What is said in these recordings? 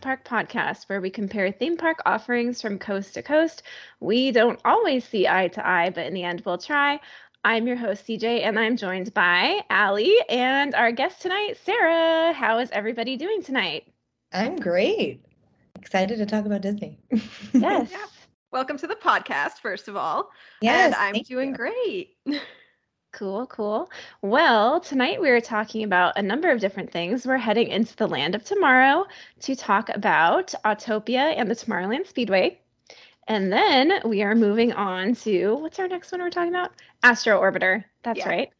Welcome to the Park podcast, where we compare theme park offerings from coast to coast. We don't always see eye to eye, but in the end, we'll try. I'm your host, CJ, and I'm joined by Allie and our guest tonight, Sarah. How is everybody doing tonight? I'm great. Excited to talk about Disney. Yes. Yeah. Welcome to the podcast, first of all. Yes, and I'm thank doing you. great. Cool, cool. Well, tonight we are talking about a number of different things. We're heading into the land of tomorrow to talk about Autopia and the Tomorrowland Speedway. And then we are moving on to what's our next one we're talking about? Astro Orbiter. That's Yeah. right.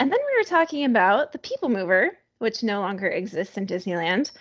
And then we were talking about the People Mover, which no longer exists in Disneyland.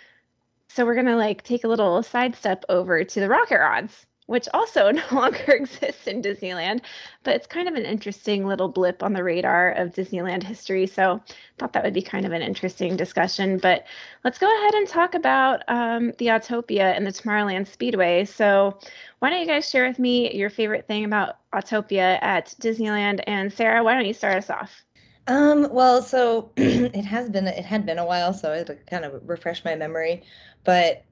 So we're gonna like take a little sidestep over to the Rocket Rods, which also no longer exists in Disneyland but it's kind of an interesting little blip on the radar of Disneyland history. So thought that would be kind of an interesting discussion. But let's go ahead and talk about um, the Autopia and the Tomorrowland Speedway. So why don't you guys share with me your favorite thing about Autopia at Disneyland? And Sarah, why don't you start us off? Um, well, so it has been it had been a while, so I had to kind of refresh my memory, but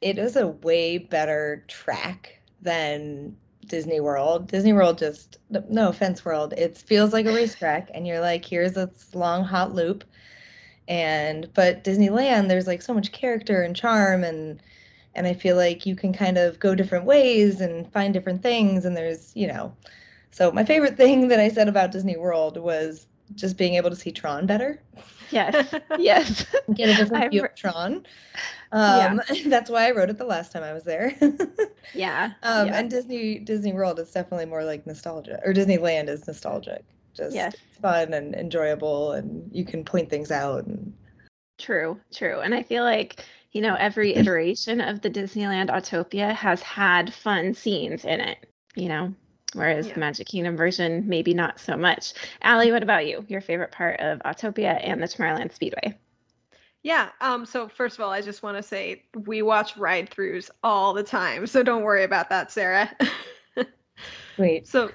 it is a way better track than Disney World. Disney World just no- offense, World. It feels like a racetrack, and you're like, here's this long hot loop, and but Disneyland, there's like so much character and charm, and and I feel like you can kind of go different ways and find different things, and there's you know, so my favorite thing that I said about Disney World was just being able to see Tron better, Yes, yes. get a different view of Tron. Yeah. Um, that's why I wrote it the last time I was there. yeah. Um, yeah. and Disney Disney World is definitely more like nostalgia, or Disneyland is nostalgic. Just Yes. fun and enjoyable, and you can point things out. And True, true. And I feel like, you know, every iteration of the Disneyland Autopia has had fun scenes in it, you know, whereas Yeah. the Magic Kingdom version, maybe not so much. Allie, what about you? Your favorite part of Autopia and the Tomorrowland Speedway? yeah. Um, so first of all, I just want to say we watch ride throughs all the time. So don't worry about that, Sarah. wait, so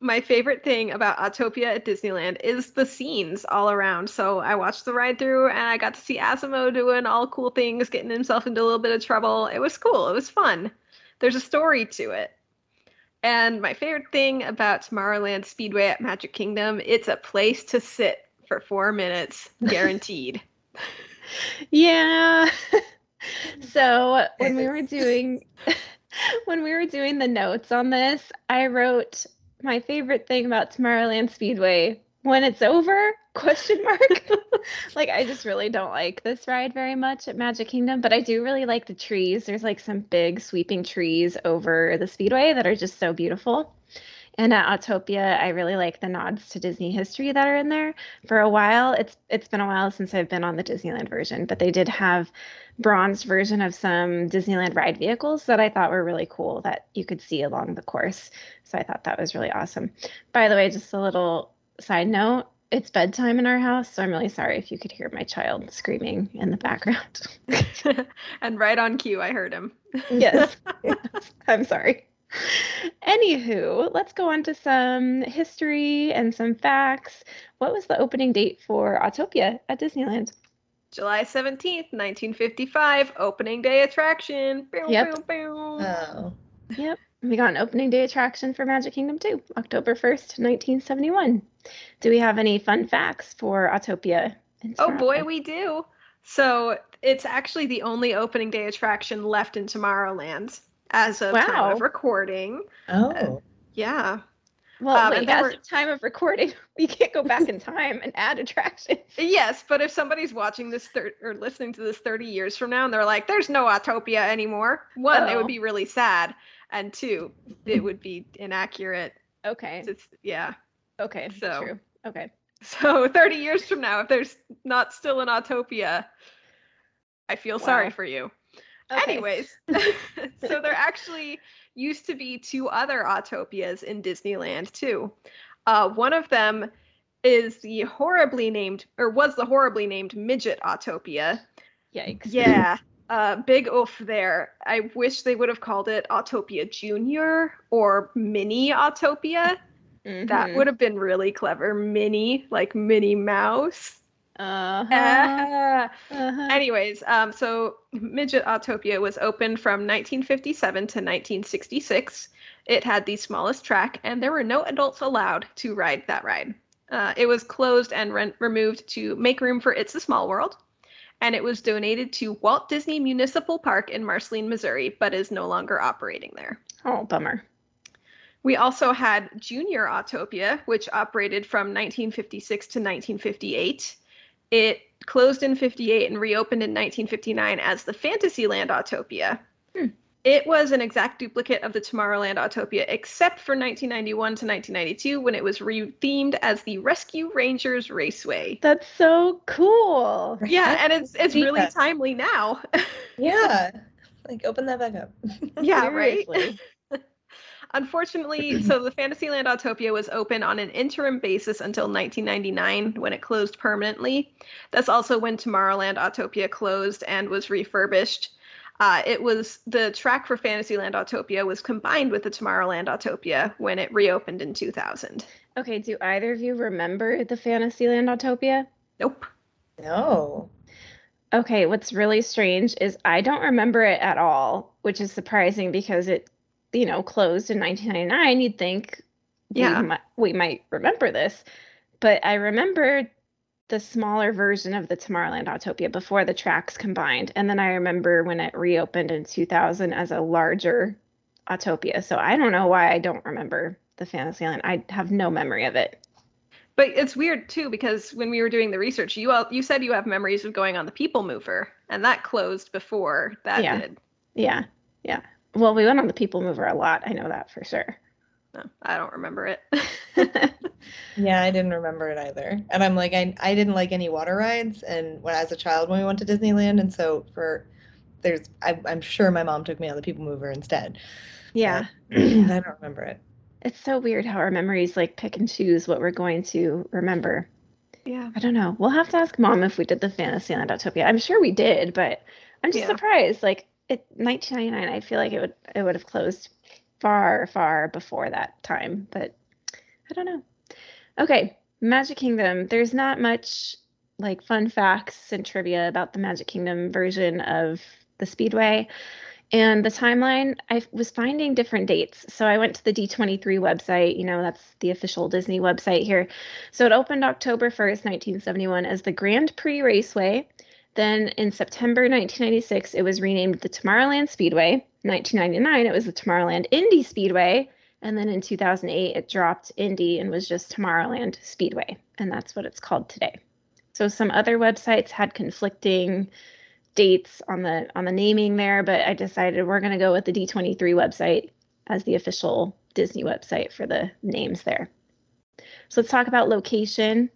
my favorite thing about Autopia at Disneyland is the scenes all around. So I watched the ride through and I got to see Asimo doing all cool things, getting himself into a little bit of trouble. It was cool. It was fun. There's a story to it. And my favorite thing about Tomorrowland Speedway at Magic Kingdom, it's a place to sit for four minutes, guaranteed. Yeah. so when we were doing when we were doing the notes on this, I wrote my favorite thing about Tomorrowland Speedway when it's over? Question mark. Like i just really don't like this ride very much at magic kingdom but i do really like the trees. There's like some big sweeping trees over the speedway that are just so beautiful. And at autopia i really like the nods to disney history that are in there. For a while it's it's been a while since i've been on the disneyland version but they did have bronze version of some disneyland ride vehicles that i thought were really cool that you could see along the course. So i thought that was really awesome. By the way just a little side note it's bedtime in our house so i'm really sorry if you could hear my child screaming in the background and right on cue, I heard him. yes i'm sorry anywho let's go on to some history and some facts what was the opening date for autopia at disneyland July 17th, 1955, opening day attraction. Bow, Yep. bow, bow. oh, Yep. We got an opening day attraction for Magic Kingdom too, October 1st, 1971. Do we have any fun facts for Autopia? Oh boy, we do. So it's actually the only opening day attraction left in Tomorrowland as of time of recording. oh, Yeah. Well, um, wait, as were- of time of recording, we can't go back in time and add attractions. Yes, but if somebody's watching this thir- or listening to this 30 years from now and they're like, there's no Autopia anymore, one, it would be really sad. And two, it would be inaccurate. Okay. It's, yeah. Okay. So- True. Okay. So 30 years from now, if there's not still an Autopia, I feel sorry for you. Okay. Anyways, so there actually used to be two other Autopias in Disneyland too. Uh, one of them is the horribly named, or was the horribly named Midget Autopia. Yikes. Yeah, uh, big oof there. I wish they would have called it Autopia Junior or Mini Autopia. That Mhm. would have been really clever. Mini, like Minnie Mouse. Uh-huh. Uh-huh. Anyways, um, so Midget Autopia was open from 1957 to 1966. It had the smallest track, and there were no adults allowed to ride that ride. Uh, it was closed and re- removed to make room for It's a Small World, and it was donated to Walt Disney Municipal Park in Marceline, Missouri, but is no longer operating there. Oh, bummer. We also had Junior Autopia, which operated from 1956 to 1958. It closed in 58 and reopened in 1959 as the Fantasyland Autopia. Hmm. It was an exact duplicate of the Tomorrowland Autopia, except for 1991 to 1992 when it was rethemed as the Rescue Rangers Raceway. That's so cool. Yeah, and it's it's really that. timely now. Yeah. Like open that back up. yeah, right. Unfortunately, so the Fantasyland Autopia was open on an interim basis until 1999 when it closed permanently. That's also when Tomorrowland Autopia closed and was refurbished. Uh, it was the track for Fantasyland Autopia was combined with the Tomorrowland Autopia when it reopened in 2000. Okay, do either of you remember the Fantasyland Autopia? Nope. No. Okay, what's really strange is I don't remember it at all, which is surprising because it, you know, closed in 1999. You'd think Yeah. we, might, we might remember this, but I remember the smaller version of the Tomorrowland Autopia before the tracks combined, and then I remember when it reopened in 2000 as a larger Autopia. So I don't know why I don't remember the Fantasyland. I have no memory of it. But it's weird too because when we were doing the research, you all, you said you have memories of going on the People Mover, and that closed before that Yeah. did. Yeah, yeah. Well, we went on the People Mover a lot. I know that for sure. No, I don't remember it. Yeah, I didn't remember it either. And I'm like, I, I didn't like any water rides. And when I was a child, when we went to Disneyland, and so for there's, I, I'm sure my mom took me on the People Mover instead. yeah. I don't remember it. It's so weird how our memories like pick and choose what we're going to remember. yeah. I don't know. We'll have to ask mom if we did the Fantasyland Autopia. I'm sure we did, but I'm just Yeah. surprised. Like it 1999, I feel like it would it would have closed far far before that time, but I don't know. Okay, Magic Kingdom. There's not much like fun facts and trivia about the Magic Kingdom version of the Speedway. And the timeline, I was finding different dates. So I went to the D23 website, you know, that's the official Disney website here. So it opened October 1st, 1971 as the Grand Prix Raceway. Then in September 1996, it was renamed the Tomorrowland Speedway. 1999, it was the Tomorrowland Indy Speedway. And then in 2008, it dropped Indy and was just Tomorrowland Speedway. And that's what it's called today. So some other websites had conflicting dates on the on the naming there, but I decided we're going to go with the D23 website as the official Disney website for the names there. So let's talk about location.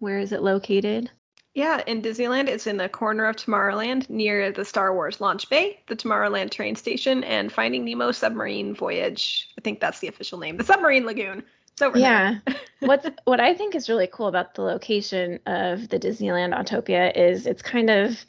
Where is it located? Yeah, in Disneyland, it's in the corner of Tomorrowland near the Star Wars launch bay, the Tomorrowland train station, and Finding Nemo submarine voyage. I think that's the official name. The submarine lagoon. So Yeah. What's what I think is really cool about the location of the Disneyland Autopia is it's kind of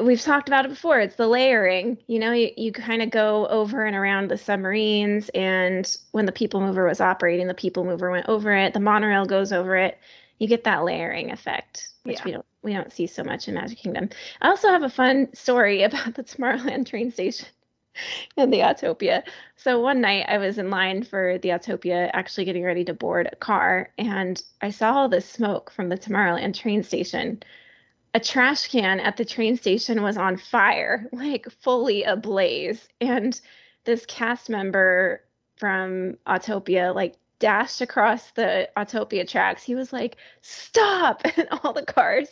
we've talked about it before. It's the layering. You know, you, you kind of go over and around the submarines and when the people mover was operating, the people mover went over it, the monorail goes over it. You get that layering effect, which Yeah. we don't we don't see so much in Magic Kingdom. I also have a fun story about the Tomorrowland train station and the Autopia. So one night I was in line for the Autopia, actually getting ready to board a car, and I saw all this smoke from the Tomorrowland train station. A trash can at the train station was on fire, like fully ablaze. And this cast member from Autopia, like, dashed across the Autopia tracks. He was like, Stop! And all the cars,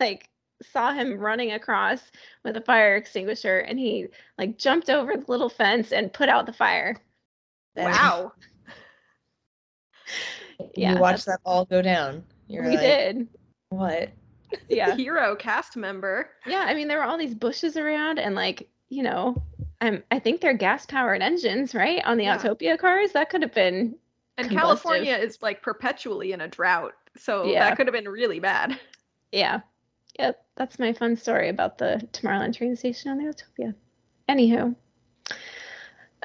like, saw him running across with a fire extinguisher and he like jumped over the little fence and put out the fire. there. Wow. Yeah, You watched that all go down. You're we like, did. what? Yeah. Hero cast member. Yeah, I mean there were all these bushes around and like, you know, I'm I think they're gas powered engines, right? On the Yeah. Autopia cars. That could have been And Combustive. California is like perpetually in a drought. So Yeah. that could have been really bad. yeah. Yep. That's my fun story about the Tomorrowland train station on the Autopia. Anywho.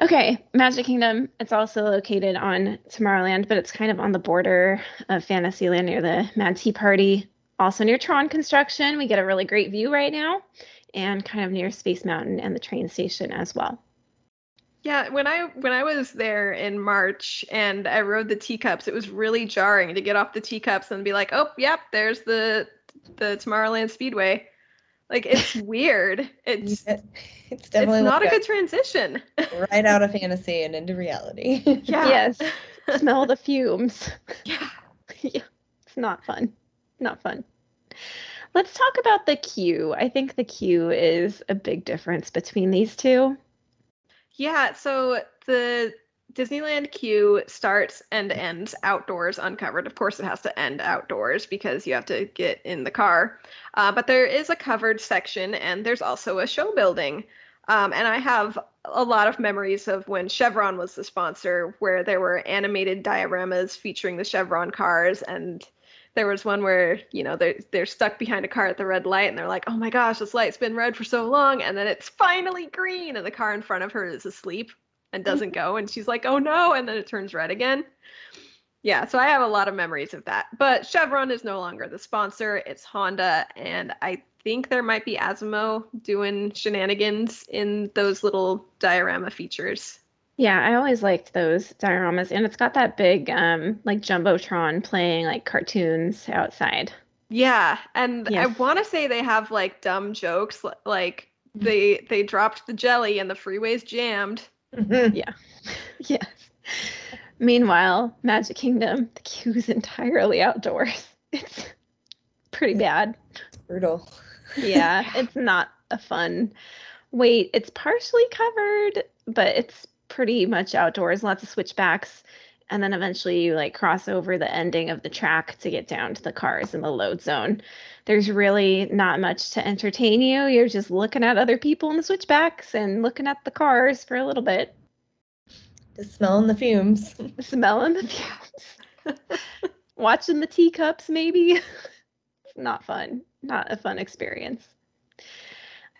Okay, Magic Kingdom. It's also located on Tomorrowland, but it's kind of on the border of Fantasyland near the Mad Tea Party also near Tron Construction. We get a really great view right now, and kind of near Space Mountain and the train station as well. Yeah, when I when I was there in March and I rode the teacups, it was really jarring to get off the teacups and be like, "Oh, yep, there's the the Tomorrowland Speedway." Like it's weird. It's Yeah, it's definitely it's not a good transition. right out of fantasy and into reality. Yeah. Yes. Smell the fumes. Yeah. yeah, it's not fun. Not fun. Let's talk about the queue. I think the queue is a big difference between these two. Yeah, so the Disneyland queue starts and ends outdoors, uncovered. Of course, it has to end outdoors because you have to get in the car. Uh, but there is a covered section, and there's also a show building. Um, and I have a lot of memories of when Chevron was the sponsor, where there were animated dioramas featuring the Chevron cars. And there was one where, you know, they're, they're stuck behind a car at the red light, and they're like, oh my gosh, this light's been red for so long. And then it's finally green, and the car in front of her is asleep and mm. doesn't go. And she's like, oh no. And then it turns red again. Yeah, so I have a lot of memories of that. But Chevron is no longer the sponsor, it's Honda. And I think there might be Asimo doing shenanigans in those little diorama features. Yeah, I always liked those dioramas, and it's got that big, um, like jumbotron playing like cartoons outside. Yeah, and I want to say they have like dumb jokes, li- like they they dropped the jelly and the freeway's jammed. Mhm. Yes. Meanwhile, Magic Kingdom, the queue is entirely outdoors. It's pretty bad. It's brutal. Yeah, it's not a fun wait. It's partially covered, but it's pretty much outdoors. Lots of switchbacks, and then eventually you like cross over the ending of the track to get down to the cars in the load zone. There's really not much to entertain you. You're just looking at other people in the switchbacks and looking at the cars for a little bit, Just smelling the fumes. smelling the fumes, watching the teacups. Maybe not fun. Not a fun experience.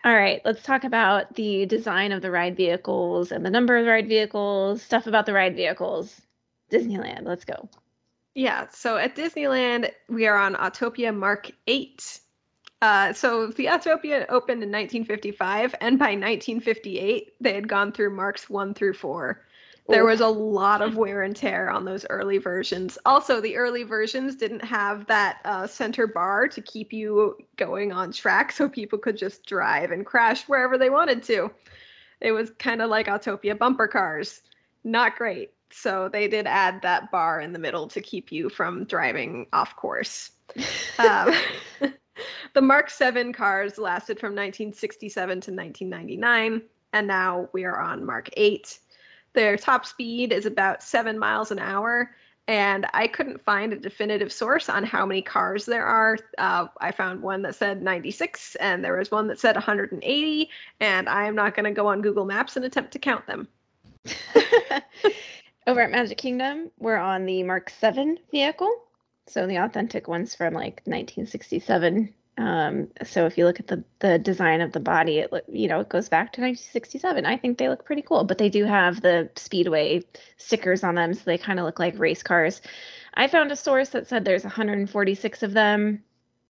All right, let's talk about the design of the ride vehicles and the number of ride vehicles, stuff about the ride vehicles. Disneyland, let's go. Yeah, so at Disneyland, we are on Autopia Mark 8. Uh, so the Autopia opened in 1955, and by 1958, they had gone through Marks 1 through 4. There was a lot of wear and tear on those early versions. Also, the early versions didn't have that uh, center bar to keep you going on track so people could just drive and crash wherever they wanted to. It was kind of like Autopia bumper cars. Not great. So they did add that bar in the middle to keep you from driving off course. Um, the Mark 7 cars lasted from 1967 to 1999, and now we are on Mark 8. Their top speed is about seven miles an hour, and I couldn't find a definitive source on how many cars there are. Uh, I found one that said 96, and there was one that said 180, and I am not going to go on Google Maps and attempt to count them. Over at Magic Kingdom, we're on the Mark 7 vehicle. So the authentic one's from like 1967. Um, so if you look at the the design of the body, it you know it goes back to 1967. I think they look pretty cool, but they do have the Speedway stickers on them, so they kind of look like race cars. I found a source that said there's 146 of them.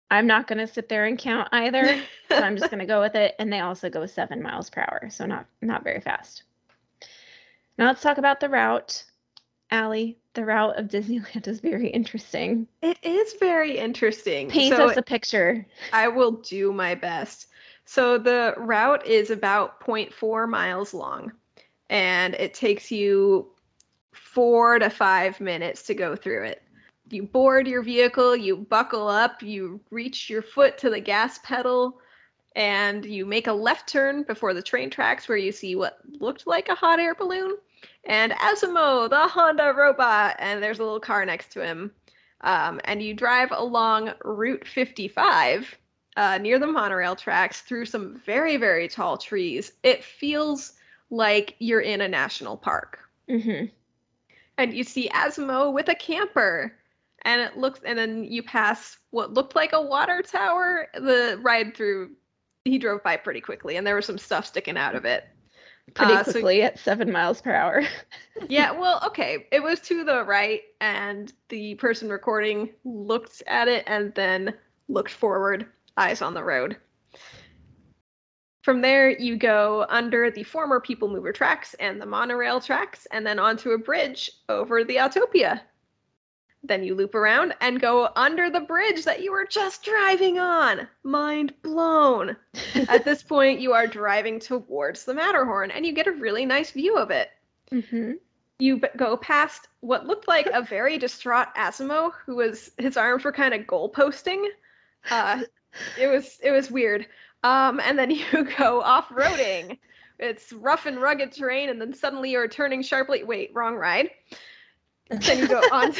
I'm not going to sit there and count either. so I'm just going to go with it. And they also go seven miles per hour, so not not very fast. Now let's talk about the route. Allie, the route of Disneyland is very interesting. It is very interesting. Paint So us a picture. I will do my best. So the route is about 0.4 miles long, and it takes you four to five minutes to go through it. You board your vehicle, you buckle up, you reach your foot to the gas pedal, and you make a left turn before the train tracks where you see what looked like a hot air balloon. And Asimo, the Honda robot, and there's a little car next to him. Um, and you drive along Route 55 uh, near the monorail tracks through some very, very tall trees. It feels like you're in a national park. hmm And you see Asimo with a camper. And it looks, and then you pass what looked like a water tower. The ride through, he drove by pretty quickly, and there was some stuff sticking out of it. Pretty Uh, so- quickly at seven miles per hour. yeah, well, okay. It was to the right, and the person recording looked at it and then looked forward, eyes on the road. From there, you go under the former People Mover tracks and the monorail tracks, and then onto a bridge over the Autopia. Then you loop around and go under the bridge that you were just driving on. Mind blown. At this point, you are driving towards the Matterhorn, and you get a really nice view of it. Mm-hmm. You b- go past what looked like a very distraught Asimo, who was his arms were kind of goalposting. Uh, it was it was weird. Um, and then you go off roading. It's rough and rugged terrain, and then suddenly you're turning sharply. Wait, wrong ride. Then you go on.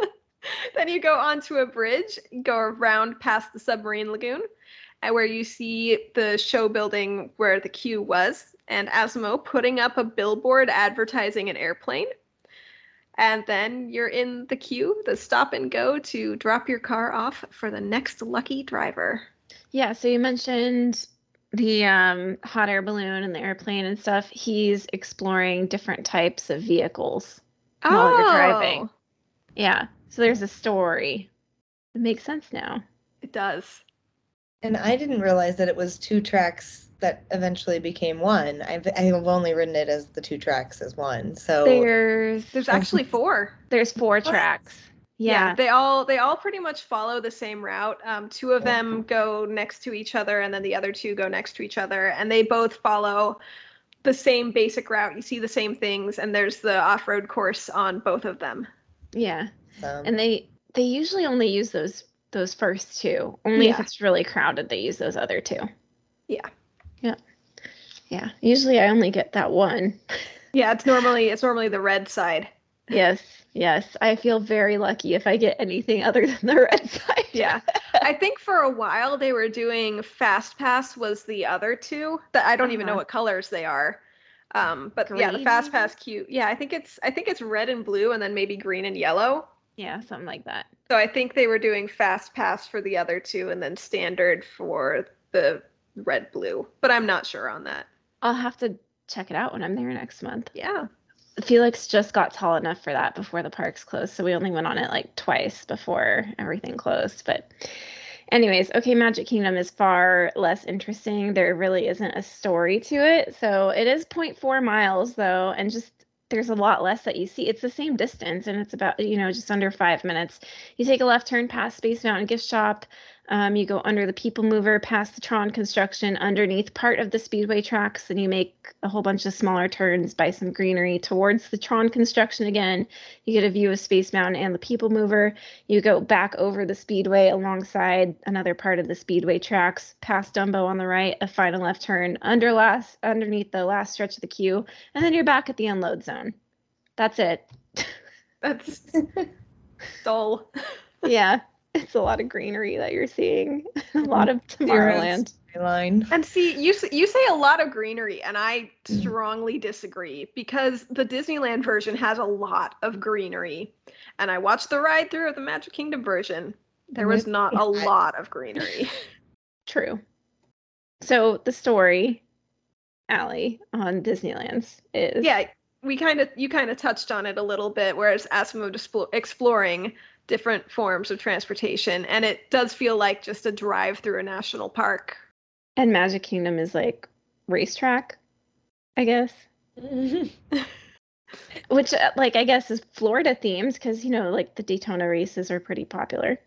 then you go onto a bridge, go around past the submarine lagoon, and where you see the show building where the queue was, and Asimo putting up a billboard advertising an airplane. And then you're in the queue, the stop and go to drop your car off for the next lucky driver. Yeah, so you mentioned the um, hot air balloon and the airplane and stuff. He's exploring different types of vehicles while you're driving. Oh, Yeah, so there's a story. It makes sense now. It does. And I didn't realize that it was two tracks that eventually became one. I've I've only written it as the two tracks as one. So There's There's actually four. there's four tracks. Yeah. they all they all pretty much follow the same route. Um, two of them go next to each other, and then the other two go next to each other, and they both follow the same basic route. You see the same things, and there's the off-road course on both of them. Yeah. um, And they they usually only use those those first two. Only if it's really crowded they use those other two. Yeah. Yeah. Yeah. Usually I only get that one. Yeah, it's normally it's normally the red side. Yes. Yes. I feel very lucky if I get anything other than the red side. Yeah. I think for a while they were doing Fast Pass was the other two that I don't even know Uh-huh. what colors they are. Um, but yeah, the Fast Pass queue. Yeah, I think it's I think it's red and blue and then maybe green and yellow. Yeah, something like that. So I think they were doing Fast Pass for the other two and then standard for the red blue. But I'm not sure on that. I'll have to check it out when I'm there next month. Yeah. Felix just got tall enough for that before the parks closed, so we only went on it like twice before everything closed. But, anyways, okay, Magic Kingdom is far less interesting. There really isn't a story to it, so it is 0.4 miles though, and just there's a lot less that you see. It's the same distance, and it's about you know just under five minutes. You take a left turn past Space Mountain Gift Shop. Um, you go under the People Mover, past the Tron construction, underneath part of the Speedway tracks, and you make a whole bunch of smaller turns by some greenery towards the Tron construction again. You get a view of Space Mountain and the People Mover. You go back over the Speedway alongside another part of the Speedway tracks, past Dumbo on the right, a final left turn under last underneath the last stretch of the queue, and then you're back at the unload zone. That's it. That's dull. yeah, it's a lot of greenery that you're seeing. a lot of Tomorrowland. line. And see, you you say a lot of greenery, and I Mm. strongly disagree because the Disneyland version has a lot of greenery, and I watched the ride through of the Magic Kingdom version. There was not a lot of greenery. True. So the story, Allie, on Disneyland's is yeah, we kind of you kind of touched on it a little bit, whereas Asimov explo- exploring different forms of transportation, and it does feel like just a drive through a national park. and Magic Kingdom is like racetrack, I guess. Which, uh, like, I guess is Florida themed because you know, like the Daytona races are pretty popular.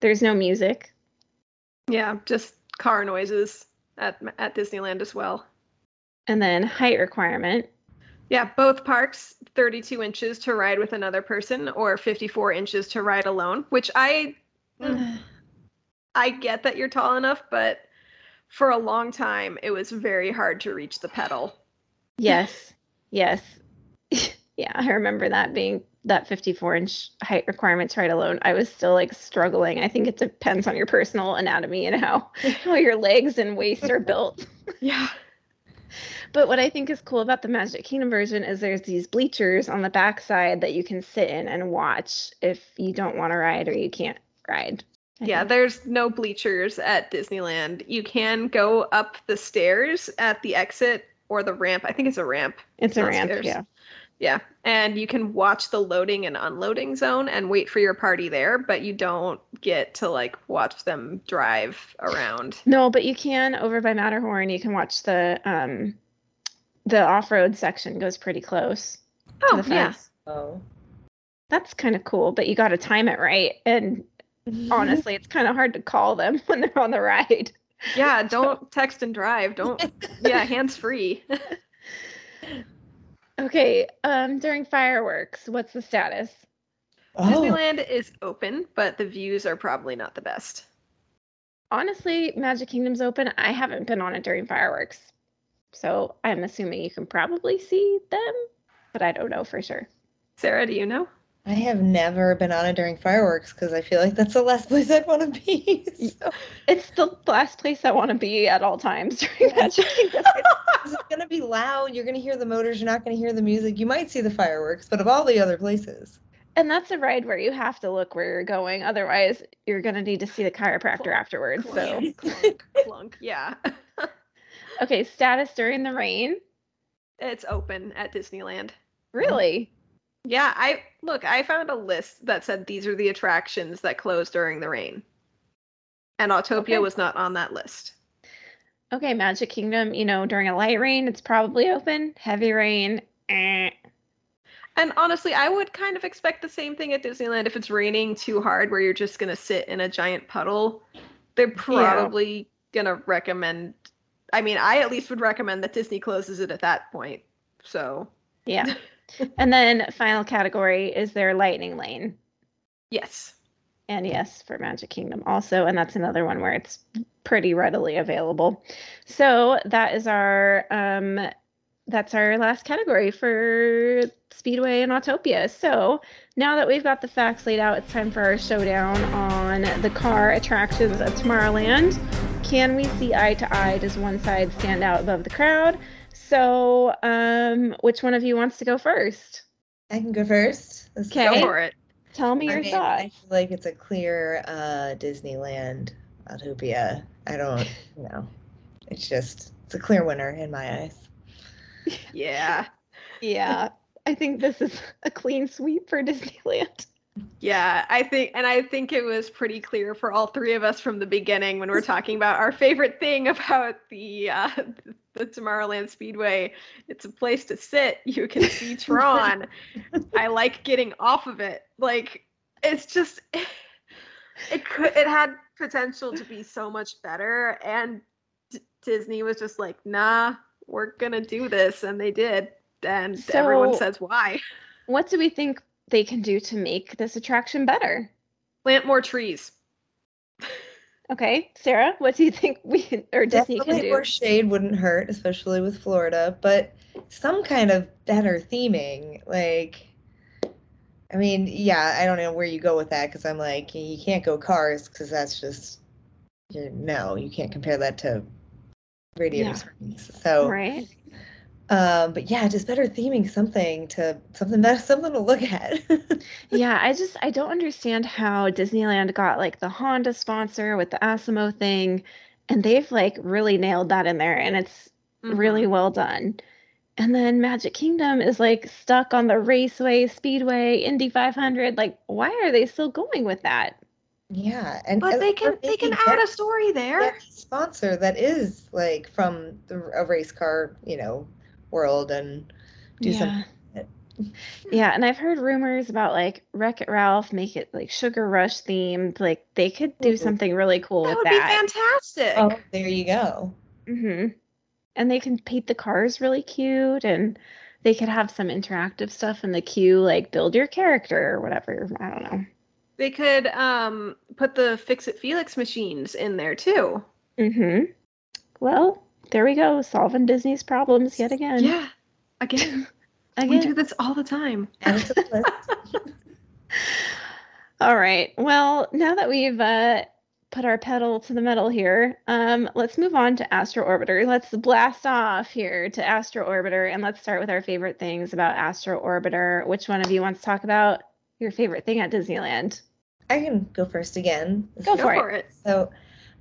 There's no music. Yeah, just car noises at at Disneyland as well. And then height requirement. Yeah, both parks 32 inches to ride with another person or 54 inches to ride alone, which I mm, I get that you're tall enough, but for a long time it was very hard to reach the pedal. Yes. Yes. yeah, I remember that being that 54 inch height requirement to ride alone. I was still like struggling. I think it depends on your personal anatomy and how, how your legs and waist are built. Yeah. But what I think is cool about the Magic Kingdom version is there's these bleachers on the backside that you can sit in and watch if you don't want to ride or you can't ride. I Yeah, think. there's no bleachers at Disneyland. You can go up the stairs at the exit or the ramp. I think it's a ramp. it's a ramp. stairs. Yeah. Yeah, and you can watch the loading and unloading zone and wait for your party there, but you don't get to like watch them drive around. No, but you can over by Matterhorn. You can watch the um, the off road section goes pretty close. to Oh, the yeah. Oh. That's kind of cool, but you got to time it right. And honestly, it's kind of hard to call them when they're on the ride. Yeah, don't text and drive. Don't yeah, hands free. Okay, um, during fireworks, what's the status? Oh. Disneyland is open, but the views are probably not the best. Honestly, Magic Kingdom's open. I haven't been on it during fireworks. So I'm assuming you can probably see them, but I don't know for sure. Sarah, do you know? I have never been on it during fireworks because I feel like that's the last place I'd want to be. So, It's the last place I want to be at all times during that. Kingdom. it's gonna be loud. You're gonna hear the motors. You're not gonna hear the music. You might see the fireworks, but of all the other places, And that's a ride where you have to look where you're going. Otherwise, you're going to need to see the chiropractor afterwards. So, Clunk, clunk, clunk. Yeah. Okay, status during the rain. It's open at Disneyland. Really? Yeah, I look, I found a list that said these are the attractions that close during the rain. And Autopia Okay. was not on that list. Okay, Magic Kingdom, you know, during a light rain, it's probably open. Heavy rain, eh. And honestly, I would kind of expect the same thing at Disneyland if it's raining too hard where you're just going to sit in a giant puddle. They're probably going to recommend I mean, I at least would recommend that Disney closes it at that point. So, Yeah. and then final category is their lightning lane. yes. And yes, for Magic Kingdom also. And that's another one where it's pretty readily available. So that is our um that's our last category for Speedway and Autopia. So now that we've got the facts laid out, it's time for our showdown on the car attractions of Tomorrowland. Can we see eye to eye? Does one side stand out above the crowd? So, um, which one of you wants to go first? I can go first. Let's Okay. Go for it. Tell me I your mean, thoughts. I feel like it's a clear uh, Disneyland Autopia. I don't, you know, it's just it's a clear winner in my eyes. Yeah. Yeah, I think this is a clean sweep for Disneyland. Yeah, I think, and I think it was pretty clear for all three of us from the beginning when we're talking about our favorite thing about the uh, the Tomorrowland Speedway. It's a place to sit. You can see Tron. I like getting off of it. Like it's just, it could, it had potential to be so much better, and D- Disney was just like, nah, we're gonna do this, and they did, and everyone says why. What do we think they can do to make this attraction better? Plant more trees. Okay, Sarah, what do you think we or Disney can do? more shade wouldn't hurt, especially with Florida, but some kind of better theming. Like, I mean, yeah, I don't know where you go with that because I'm like, you can't go cars because that's just, you no, you can't compare that to Radiator Yeah. Springs. So, Right? Um, but yeah, just better theming something to something that something to look at. Yeah, I just I don't understand how Disneyland got like the Honda sponsor with the Asimo thing, and they've like really nailed that in there, and it's Mhm. really well done. And then Magic Kingdom is like stuck on the Raceway, Speedway, Indy 500. Like, why are they still going with that? yeah, and But and they can they can add that- a story there. sponsor that is like from the, a race car, you know, world and do something. Yeah, and I've heard rumors about like Wreck It Ralph make it like Sugar Rush themed. Like they could do Mhm. something really cool That with would be fantastic. Oh, there you go. hmm And they can paint the cars really cute, and they could have some interactive stuff in the queue, like build your character or whatever. I don't know. They could um put the Fix It Felix machines in there too. hmm Well, there we go, solving Disney's problems yet again. Yeah. Again, again. we do this all the time. Add it to the list. All right. Well, now that we've uh, put our pedal to the metal here, um, let's move on to Astro Orbiter. Let's blast off here to Astro Orbiter, and let's start with our favorite things about Astro Orbiter. Which one of you wants to talk about your favorite thing at Disneyland? I can go first again. Go Go for it. for it. So,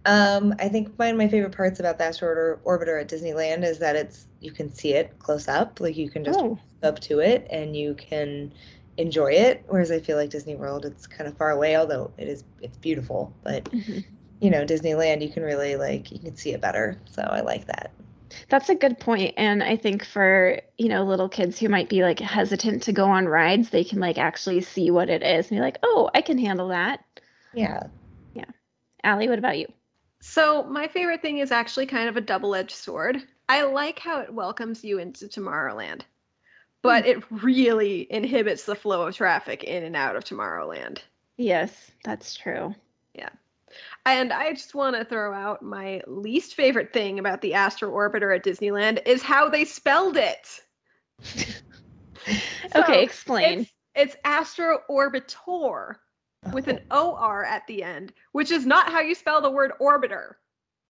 Um, I think one of my favorite parts about the Astro Orbiter at Disneyland is that it's you can see it close up, like you can just Oh, up to it and you can enjoy it. Whereas I feel like Disney World, it's kind of far away, although it is it's beautiful. But mhm. you know, Disneyland, you can really like you can see it better. So I like that. That's a good point. And I think for, you know, little kids who might be like hesitant to go on rides, they can like actually see what it is and be like, oh, I can handle that. Yeah. Yeah. Allie, what about you? So my favorite thing is actually kind of a double-edged sword. I like how it welcomes you into Tomorrowland, but hmm. it really inhibits the flow of traffic in and out of Tomorrowland. Yes, that's true. Yeah. And I just want to throw out my least favorite thing about the Astro Orbiter at Disneyland is how they spelled it. So, okay, explain. It's, it's Astro Orbitor with an OR at the end, which is not how you spell the word orbiter.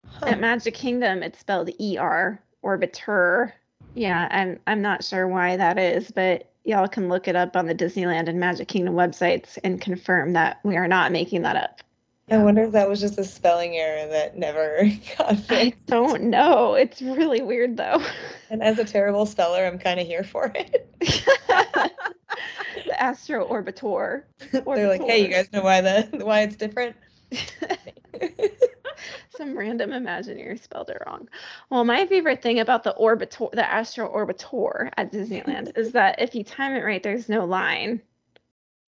Huh. At Magic Kingdom, it's spelled ER, orbiter. Yeah, I'm I'm not sure why that is, but y'all can look it up on the Disneyland and Magic Kingdom websites and confirm that we are not making that up. I wonder if that was just a spelling error that never got fixed. I don't know. It's really weird though. And as a terrible speller, I'm kind of here for it. the Astro Orbitor. They're like, "Hey, you guys know why the why it's different?" Some random Imagineer spelled it wrong. Well, my favorite thing about the Orbitor, the Astro Orbitor at Disneyland is that if you time it right, there's no line.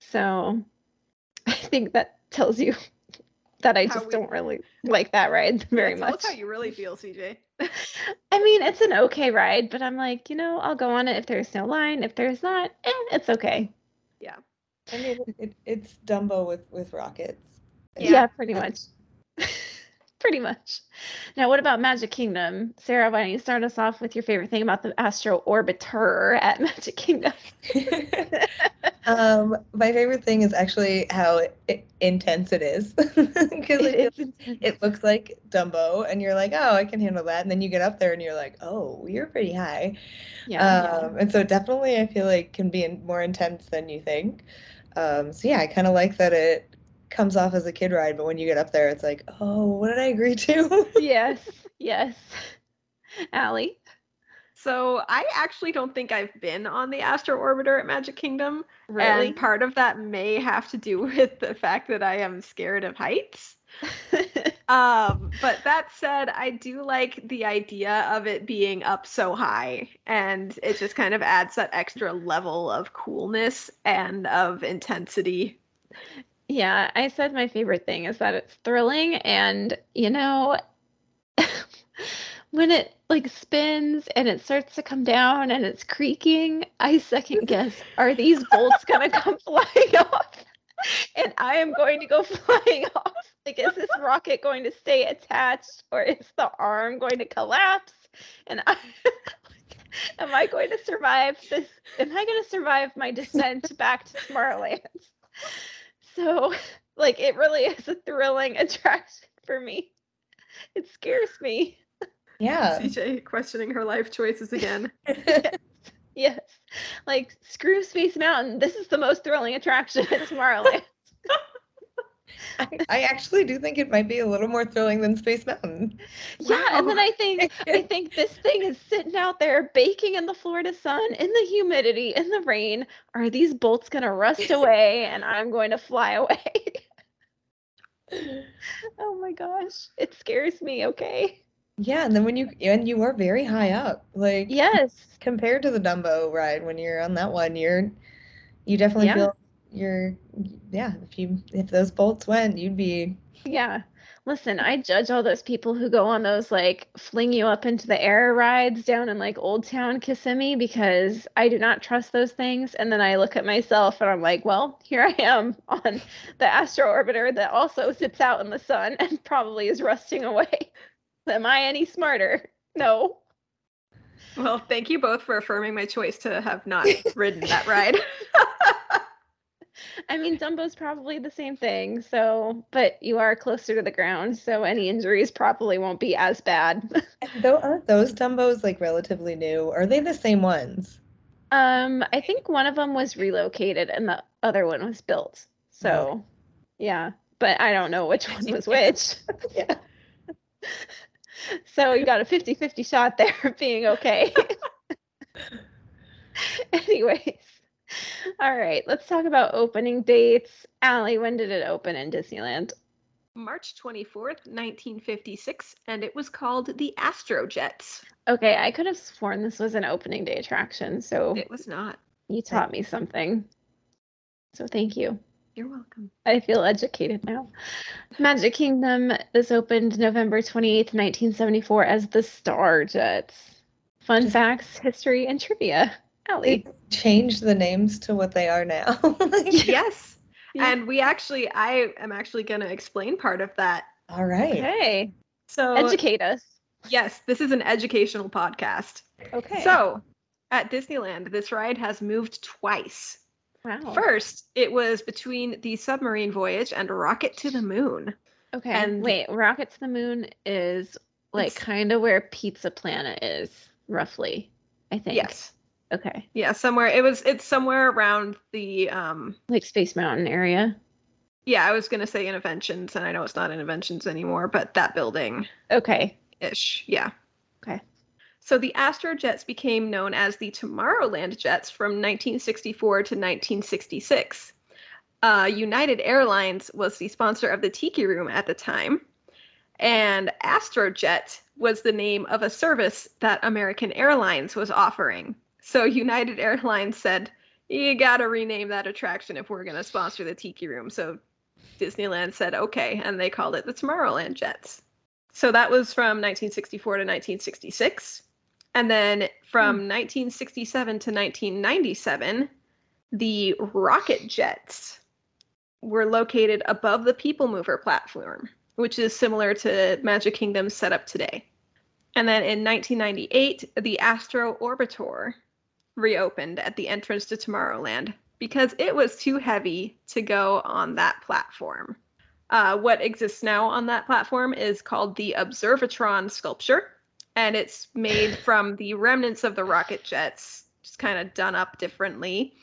So I think that tells you that I just we- don't really like that ride very Yeah, much. That's how you really feel, CJ. I mean, it's an okay ride, but I'm like, you know, I'll go on it if there's no line. If there's not, eh, it's okay. Yeah. I mean, it, it's Dumbo with with rockets. Yeah, Yeah. pretty much. pretty much. Now, what about Magic Kingdom? Sarah, why don't you start us off with your favorite thing about the Astro Orbiter at Magic Kingdom? um, my favorite thing is actually how i intense it is because it, it looks like Dumbo, and you're like, oh, I can handle that, and then you get up there and you're like, oh, you're pretty high. yeah. Um, and so definitely, I feel like can be in, more intense than you think. Um, so yeah, I kind of like that it comes off as a kid ride, but when you get up there, it's like, oh, what did I agree to? yes, yes. Allie? So I actually don't think I've been on the Astro Orbiter at Magic Kingdom. Really? And part of that may have to do with the fact that I am scared of heights. Um, but that said, I do like the idea of it being up so high, and it just kind of adds that extra level of coolness and of intensity. Yeah, I said my favorite thing is that it's thrilling and, you know, when it like spins and it starts to come down and it's creaking, I second guess, are these bolts gonna come flying off? And I am going to go flying off. Like, is this rocket going to stay attached or is the arm going to collapse? And I am I going to survive this? Am I going to survive my descent back to Tomorrowland? So, like, it really is a thrilling attraction for me. It scares me. yeah. CJ questioning her life choices again. Yes. Like, screw Space Mountain. This is the most thrilling attraction at Tomorrowland. I, I actually do think it might be a little more thrilling than Space Mountain. Yeah, and then I think I think this thing is sitting out there baking in the Florida sun, in the humidity, in the rain. Are these bolts gonna rust away and I'm going to fly away? oh my gosh. It scares me, okay? Yeah, and then when you and you are very high up, like Yes. compared to the Dumbo ride, when you're on that one, you're you definitely Yeah. feel you're yeah. If you if those bolts went, you'd be Yeah. Listen, I judge all those people who go on those like fling you up into the air rides down in like Old Town Kissimmee because I do not trust those things. And then I look at myself and I'm like, well, here I am on the Astro Orbiter that also sits out in the sun and probably is rusting away. Am I any smarter? No. Well, thank you both for affirming my choice to have not ridden that ride. I mean, Dumbo's probably the same thing. So, but you are closer to the ground. So any injuries probably won't be as bad. though aren't those Dumbos like relatively new? Are they the same ones? Um, I think one of them was relocated and the other one was built. So, yeah, but I don't know which one was which. Yeah. so you got a 50 50 shot there of being okay. Anyways, all right, let's talk about opening dates. Alli, when did it open in Disneyland? March 24th, 1956, and it was called the Astrojets. Okay, I could have sworn this was an opening day attraction, so It was not. you taught me something. So thank you. You're welcome. I feel educated now. Magic Kingdom this opened November 28th, 1974 as the Star Jets. Fun facts, history, and trivia. Alli. They changed the names to what they are now. yes. Yeah. And we actually, I am actually going to explain part of that. All right. Okay. So, Educate us. yes, this is an educational podcast. Okay. So, at Disneyland, this ride has moved twice. wow. First, it was between the submarine voyage and Rocket to the Moon. okay. and- Wait, Rocket to the Moon is like kind of where Pizza Planet is, roughly. I think. Yes. Okay. Yeah, somewhere it was it's somewhere around the um Like Space Mountain area. yeah, I was gonna say Innoventions, and I know it's not Innoventions anymore, but that building Okay. ish. Yeah. Okay. So the Astro Jets became known as the Tomorrowland Jets from 1964 to 1966. Uh, United Airlines was the sponsor of the Tiki Room at the time, and Astrojet was the name of a service that American Airlines was offering. So United Airlines said, "You got to rename that attraction if we're going to sponsor the Tiki Room." So Disneyland said, "Okay," and they called it the Tomorrowland Jets. So that was from 1964 to 1966. And then from hmm. 1967 to 1997, the Rocket Jets were located above the People Mover platform, which is similar to Magic Kingdom's setup today. And then in 1998, the Astro Orbiter reopened at the entrance to Tomorrowland because it was too heavy to go on that platform. Uh, what exists now on that platform is called the Observatron sculpture, and it's made from the remnants of the rocket jets, just kind of done up differently.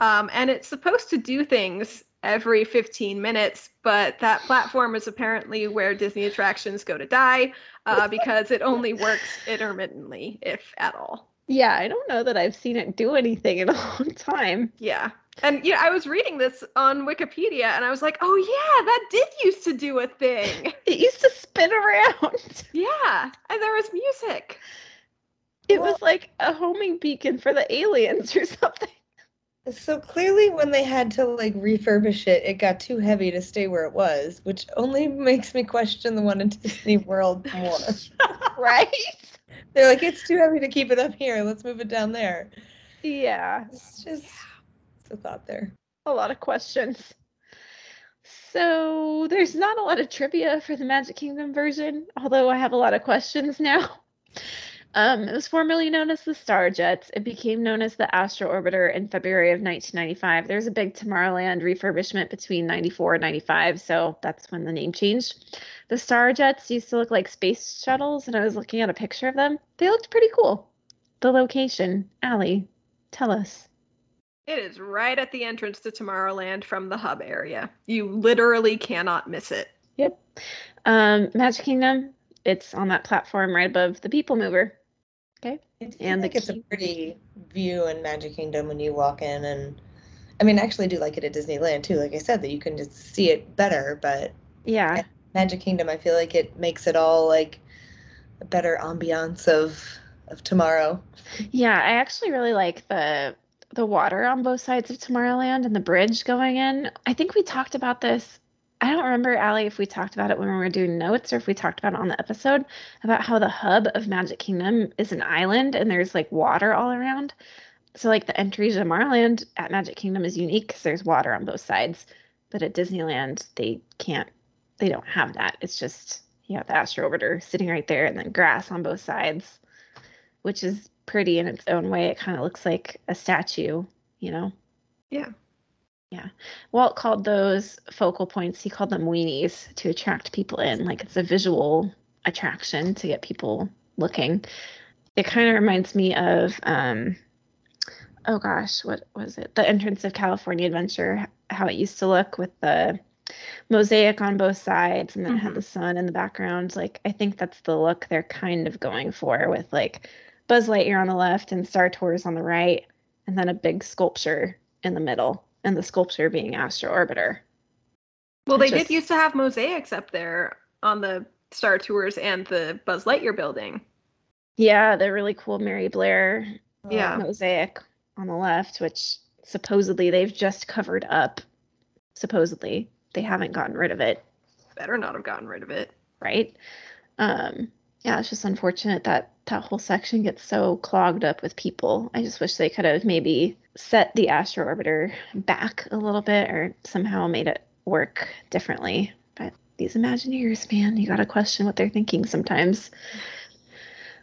Um, and it's supposed to do things every 15 minutes, but that platform is apparently where Disney attractions go to die uh, because it only works intermittently, if at all. Yeah, I don't know that I've seen it do anything in a long time. Yeah. And yeah, I was reading this on Wikipedia and I was like, oh yeah, that did used to do a thing. It used to spin around. yeah. And there was music. It Well- was like a homing beacon for the aliens or something. So clearly, when they had to like refurbish it, it got too heavy to stay where it was, which only makes me question the one in Disney World more. Right? They're like, it's too heavy to keep it up here. Let's move it down there. yeah. It's just it's a thought there. A lot of questions. So there's not a lot of trivia for the Magic Kingdom version, although I have a lot of questions now. Um, it was formerly known as the Star Jets. It became known as the Astro Orbiter in February of 1995. There was a big Tomorrowland refurbishment between 94 and 95, so that's when the name changed. The Star Jets used to look like space shuttles, and I was looking at a picture of them. They looked pretty cool. The location, Alli, tell us. It is right at the entrance to Tomorrowland from the hub area. You literally cannot miss it. Yep. Um, Magic Kingdom, it's on that platform right above the People Mover. I And think it's a pretty view in Magic Kingdom when you walk in, and I mean, I actually do like it at Disneyland too. Like I said, that you can just see it better, but Yeah. Magic Kingdom, I feel like it makes it all like a better ambiance of of tomorrow. Yeah, I actually really like the the water on both sides of Tomorrowland and the bridge going in. I think we talked about this. I don't remember, Allie, if we talked about it when we were doing notes or if we talked about it on the episode about how the hub of Magic Kingdom is an island and there's like water all around. So like the entry to Tomorrowland at Magic Kingdom is unique because there's water on both sides. But at Disneyland, they can't, they don't have that. It's just, you have the Astro Orbiter sitting right there and then grass on both sides, which is pretty in its own way. It kind of looks like a statue, you know? Yeah. Yeah. Walt called those focal points, he called them weenies to attract people in. Like it's a visual attraction to get people looking. It kind of reminds me of, um, oh gosh, what was it? The entrance of California Adventure, how it used to look with the mosaic on both sides and then it had the sun in the background. Like I think that's the look they're kind of going for with like Buzz Lightyear on the left and Star Tours on the right, and then a big sculpture in the middle, and the sculpture being Astro Orbiter. Well, they It's did used to have mosaics up there on the Star Tours and the Buzz Lightyear building. Yeah, the really cool Mary Blair Yeah. mosaic on the left, which supposedly they've just covered up. Supposedly, they haven't gotten rid of it, Better not have gotten rid of it. right? Um, yeah, it's just unfortunate that that whole section gets so clogged up with people. I just wish they could have maybe set the Astro Orbiter back a little bit or somehow made it work differently. But these Imagineers, man, you gotta question what they're thinking sometimes.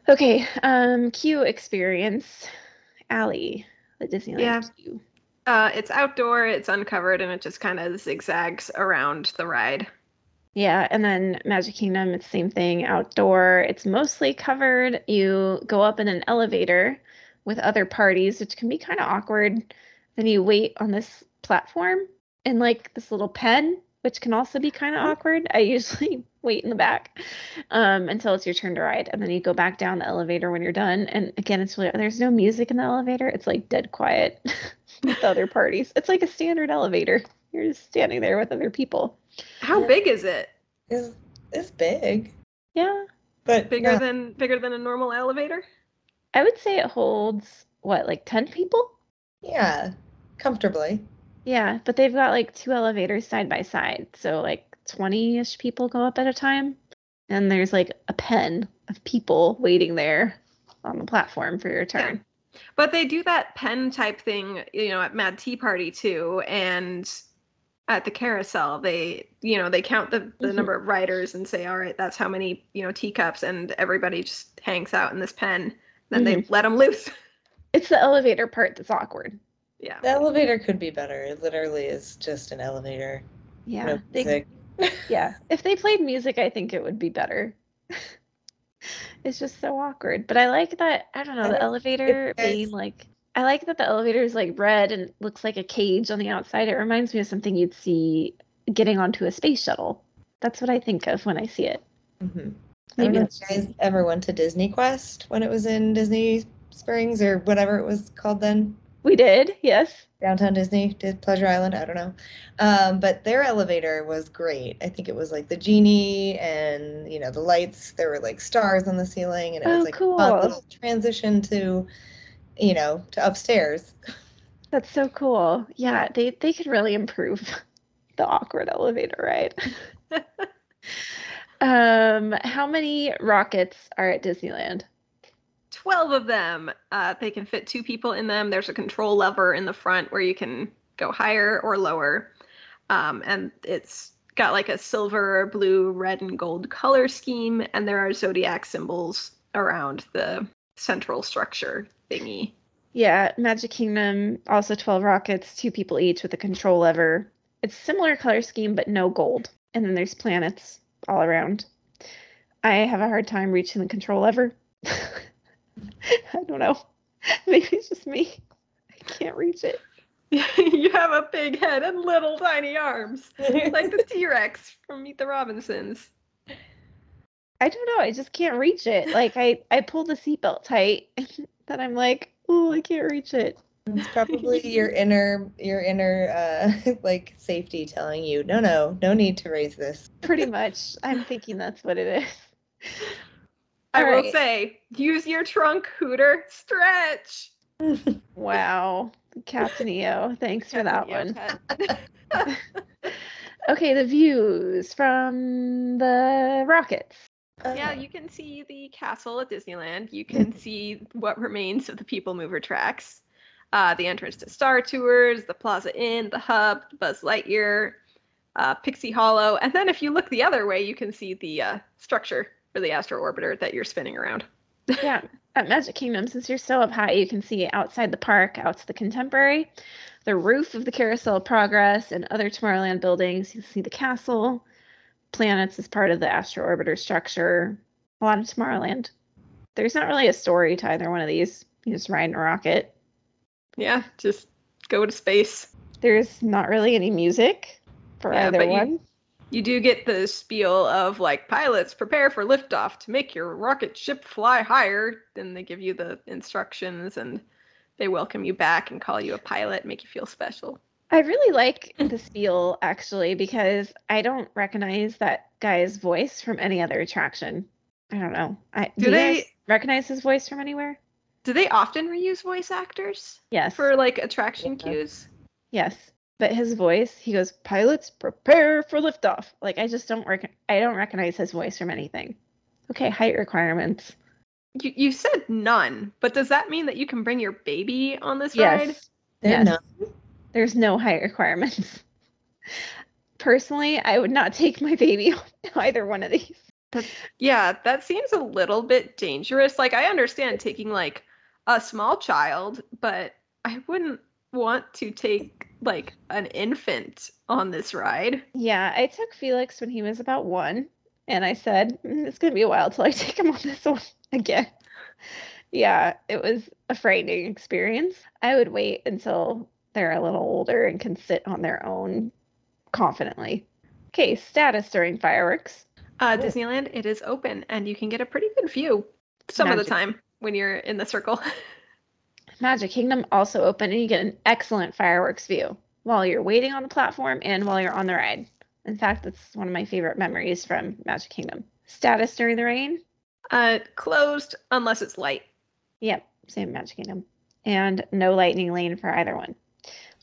Okay, um, Q experience. Alli, the Disneyland Yeah. Uh, it's outdoor, it's uncovered, and it just kind of zigzags around the ride. Yeah, and then Magic Kingdom, it's the same thing. Outdoor, it's mostly covered. You go up in an elevator with other parties, which can be kind of awkward. Then you wait on this platform in like this little pen, which can also be kind of awkward. I usually wait in the back um, until it's your turn to ride, and then you go back down the elevator when you're done. And again, it's really there's no music in the elevator. It's like dead quiet with other parties. It's like a standard elevator. You're just standing there with other people. How Yeah. big is it? It's, it's big, Yeah, but Bigger not- than bigger than a normal elevator? I would say it holds what, like 10 people? yeah, comfortably. Yeah, but they've got like two elevators side by side. So like 20-ish people go up at a time. And there's like a pen of people waiting there on the platform for your turn. But they do that pen type thing, you know, at Mad Tea Party too, and at the carousel, they, you know, they count the, the Mhm. number of riders and say, all right, that's how many, you know, teacups, and everybody just hangs out in this pen. Then they let them loose. It's the elevator part that's awkward. yeah. The elevator could be better. It literally is just an elevator. Yeah. no they- music. yeah. If they played music, I think it would be better. it's just so awkward. But I like that, I don't know, I the elevator being like I like that the elevator is like red and looks like a cage on the outside. It reminds me of something you'd see getting onto a space shuttle. That's what I think of when I see it. Mhm. I don't know guys ever went to Disney Quest when it was in Disney Springs or whatever it was called then. we did, yes. Downtown Disney, did Pleasure Island, I don't know. Um, but their elevator was great. I think it was like the genie and you know the lights. There were like stars on the ceiling, and it Oh, was like a fun little transition to, you know, to upstairs. That's so cool. Yeah, they they could really improve the awkward elevator ride. um, how many rockets are at Disneyland? 12 of them. Uh, they can fit two people in them. There's a control lever in the front where you can go higher or lower. Um, and it's got like a silver, blue, red, and gold color scheme. And there are zodiac symbols around the central structure thingy. Yeah, Magic Kingdom, also 12 rockets, two people each with a control lever. It's similar color scheme, but no gold. And then there's planets all around. I have a hard time reaching the control lever. I don't know. Maybe it's just me. I can't reach it. you have a big head and little tiny arms, like the T Rex from Meet the Robinsons. I don't know. I just can't reach it. Like I, I pull the seatbelt tight, then I'm like, oh, I can't reach it. It's probably your inner your inner uh like safety telling you, no, no, no need to raise this. Pretty much. I'm thinking that's what it is. I will Alright. say, use your trunk, Hooter. Stretch. Wow. Captain EO. Thanks for that Captain one. Okay, the views from the rockets. Yeah, you can see the castle at Disneyland. You can see what remains of the People Mover tracks. Uh, the entrance to Star Tours, the Plaza Inn, the Hub, Buzz Lightyear, uh, Pixie Hollow, and then if you look the other way, you can see the uh, structure for the Astro Orbiter that you're spinning around. Yeah, at Magic Kingdom, since you're so up high, you can see outside the park, out to the Contemporary, the roof of the Carousel of Progress, and other Tomorrowland buildings. You can see the castle, planets as part of the Astro Orbiter structure. A lot of Tomorrowland. There's not really a story to either one of these. You just ride in a rocket. Yeah, just go to space. There's not really any music. for Yeah, either but you- one. You do get the spiel of like pilots prepare for liftoff to make your rocket ship fly higher. Then they give you the instructions and they welcome you back and call you a pilot, make you feel special. I really like the feel actually because I don't recognize that guy's voice from any other attraction. I don't know. I Do you they- guys recognize his voice from anywhere? Do they often reuse voice actors Yes. for like attraction Yeah. cues? Yes. But his voice, he goes, "Pilots, prepare for liftoff." Like I just don't rec- I don't recognize his voice from anything. Okay, height requirements. You, you said none, but does that mean that you can bring your baby on this ride? Yes. They're Yes. not. There's no height requirements. Personally, I would not take my baby on either one of these. Yeah, that seems a little bit dangerous. Like I understand taking like a small child, but I wouldn't want to take like an infant on this ride. Yeah, I took Felix when he was about one, and I said, "Mm, it's going to be a while till I take him on this one again. Yeah, it was a frightening experience. I would wait until they're a little older and can sit on their own confidently. Okay, status during fireworks. Uh. Disneyland, it is open and you can get a pretty good view some of the time when you're in the circle. Magic Kingdom also open, and you get an excellent fireworks view while you're waiting on the platform and while you're on the ride. In fact, that's one of my favorite memories from Magic Kingdom. Status during the rain. uh, closed unless it's light. Yep, same Magic Kingdom. And no lightning lane for either one.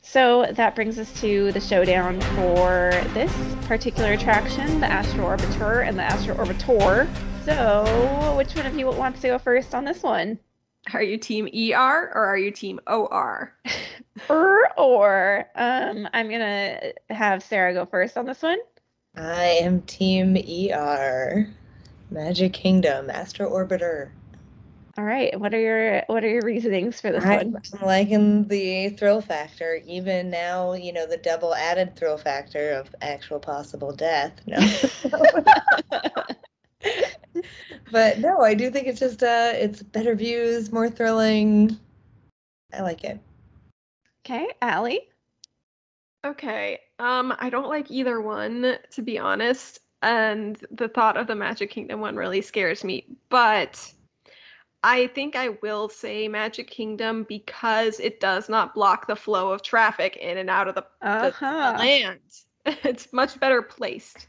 So that brings us to the showdown for this particular attraction, the Astro Orbiter and the Astro Orbitor. So, which one of you wants to go first on this one? Are you team ER or are you team OR? Or, or um, I'm gonna have Sarah go first on this one. I am Team ER. Magic Kingdom, Astro Orbiter. All right, what are your what are your reasonings for this I'm one? liking the thrill factor. Even now, you know, the double added thrill factor of actual possible death. No. but no, I do think it's just uh it's better views, more thrilling. I like it. Okay, Alli. Okay. Um, I don't like either one, to be honest. And the thought of the Magic Kingdom one really scares me. But I think I will say Magic Kingdom because it does not block the flow of traffic in and out of the, the- the Uh-huh. land. It's much better placed.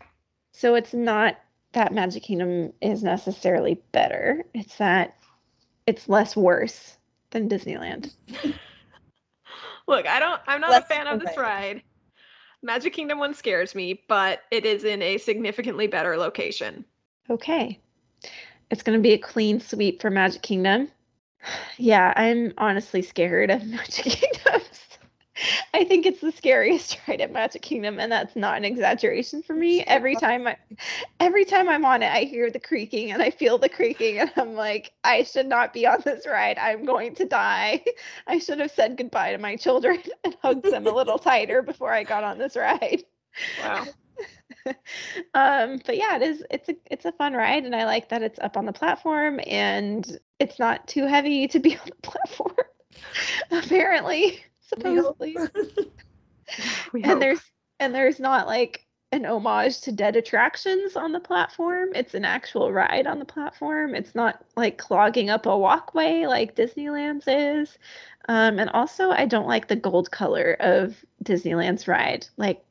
So it's not that Magic Kingdom is necessarily better. It's that it's less worse than Disneyland. Look, I don't I'm not Less a fan of this ride. Magic Kingdom one scares me, but it is in a significantly better location. Okay. It's going to be a clean sweep for Magic Kingdom. Yeah, I'm honestly scared of Magic Kingdom. I think it's the scariest ride at Magic Kingdom, and that's not an exaggeration for me. Every time I, every time I'm on it, I hear the creaking and I feel the creaking, and I'm like, I should not be on this ride. I'm going to die. I should have said goodbye to my children and hugged them a little tighter before I got on this ride Wow. um but yeah it is it's a it's a fun ride and i like that it's up on the platform and it's not too heavy to be on the platform apparently supposedly. And there's and there's not like an homage to dead attractions on the platform. It's an actual ride on the platform. It's not like clogging up a walkway like disneyland's is. Um, and also i don't like the gold color of disneyland's ride. Like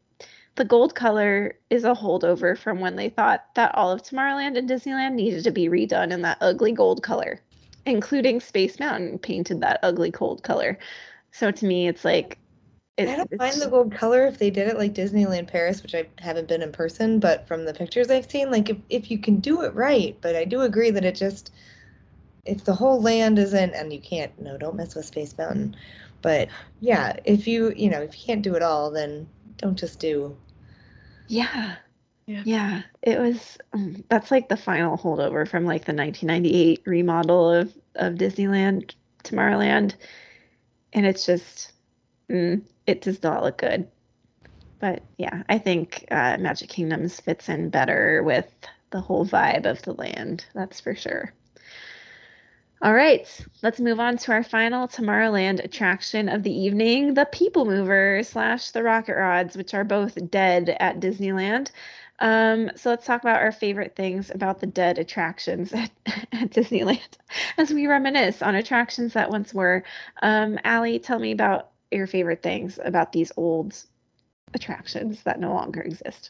the gold color is a holdover from when they thought that all of tomorrowland and disneyland needed to be redone in that ugly gold color including space mountain painted that ugly gold color so to me it's like it- I don't mind the gold color if they did it like Disneyland Paris, which I haven't been in person, but from the pictures I've seen, like if, if you can do it right, but I do agree that it just if the whole land isn't and you can't no, don't mess with Space Mountain. But yeah, if you you know, if you can't do it all, then don't just do Yeah. Yeah. Yeah. It was um, that's like the final holdover from like the 1998 remodel of of Disneyland Tomorrowland and it's just mm, it does not look good. But yeah, I think uh, Magic Kingdoms fits in better with the whole vibe of the land. That's for sure. All right, let's move on to our final Tomorrowland attraction of the evening, the People Mover slash the Rocket Rods, which are both dead at Disneyland. Um, so let's talk about our favorite things about the dead attractions at, at Disneyland as we reminisce on attractions that once were. Um, Alli, tell me about your favorite things about these old attractions that no longer exist.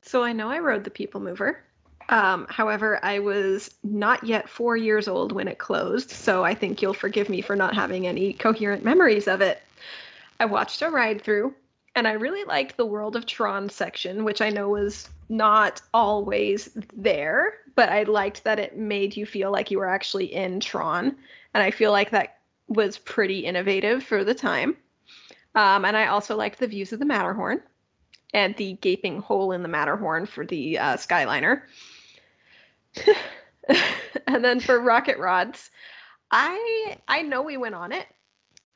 So I know I rode the People Mover. Um, however, I was not yet four years old when it closed, so I think you'll forgive me for not having any coherent memories of it. I watched a ride through, and I really liked the World of Tron section, which I know was not always there, but I liked that it made you feel like you were actually in Tron, and I feel like that was pretty innovative for the time. Um, and I also liked the views of the Matterhorn and the gaping hole in the Matterhorn for the uh, Skyliner. and then for rocket rods, I I know we went on it.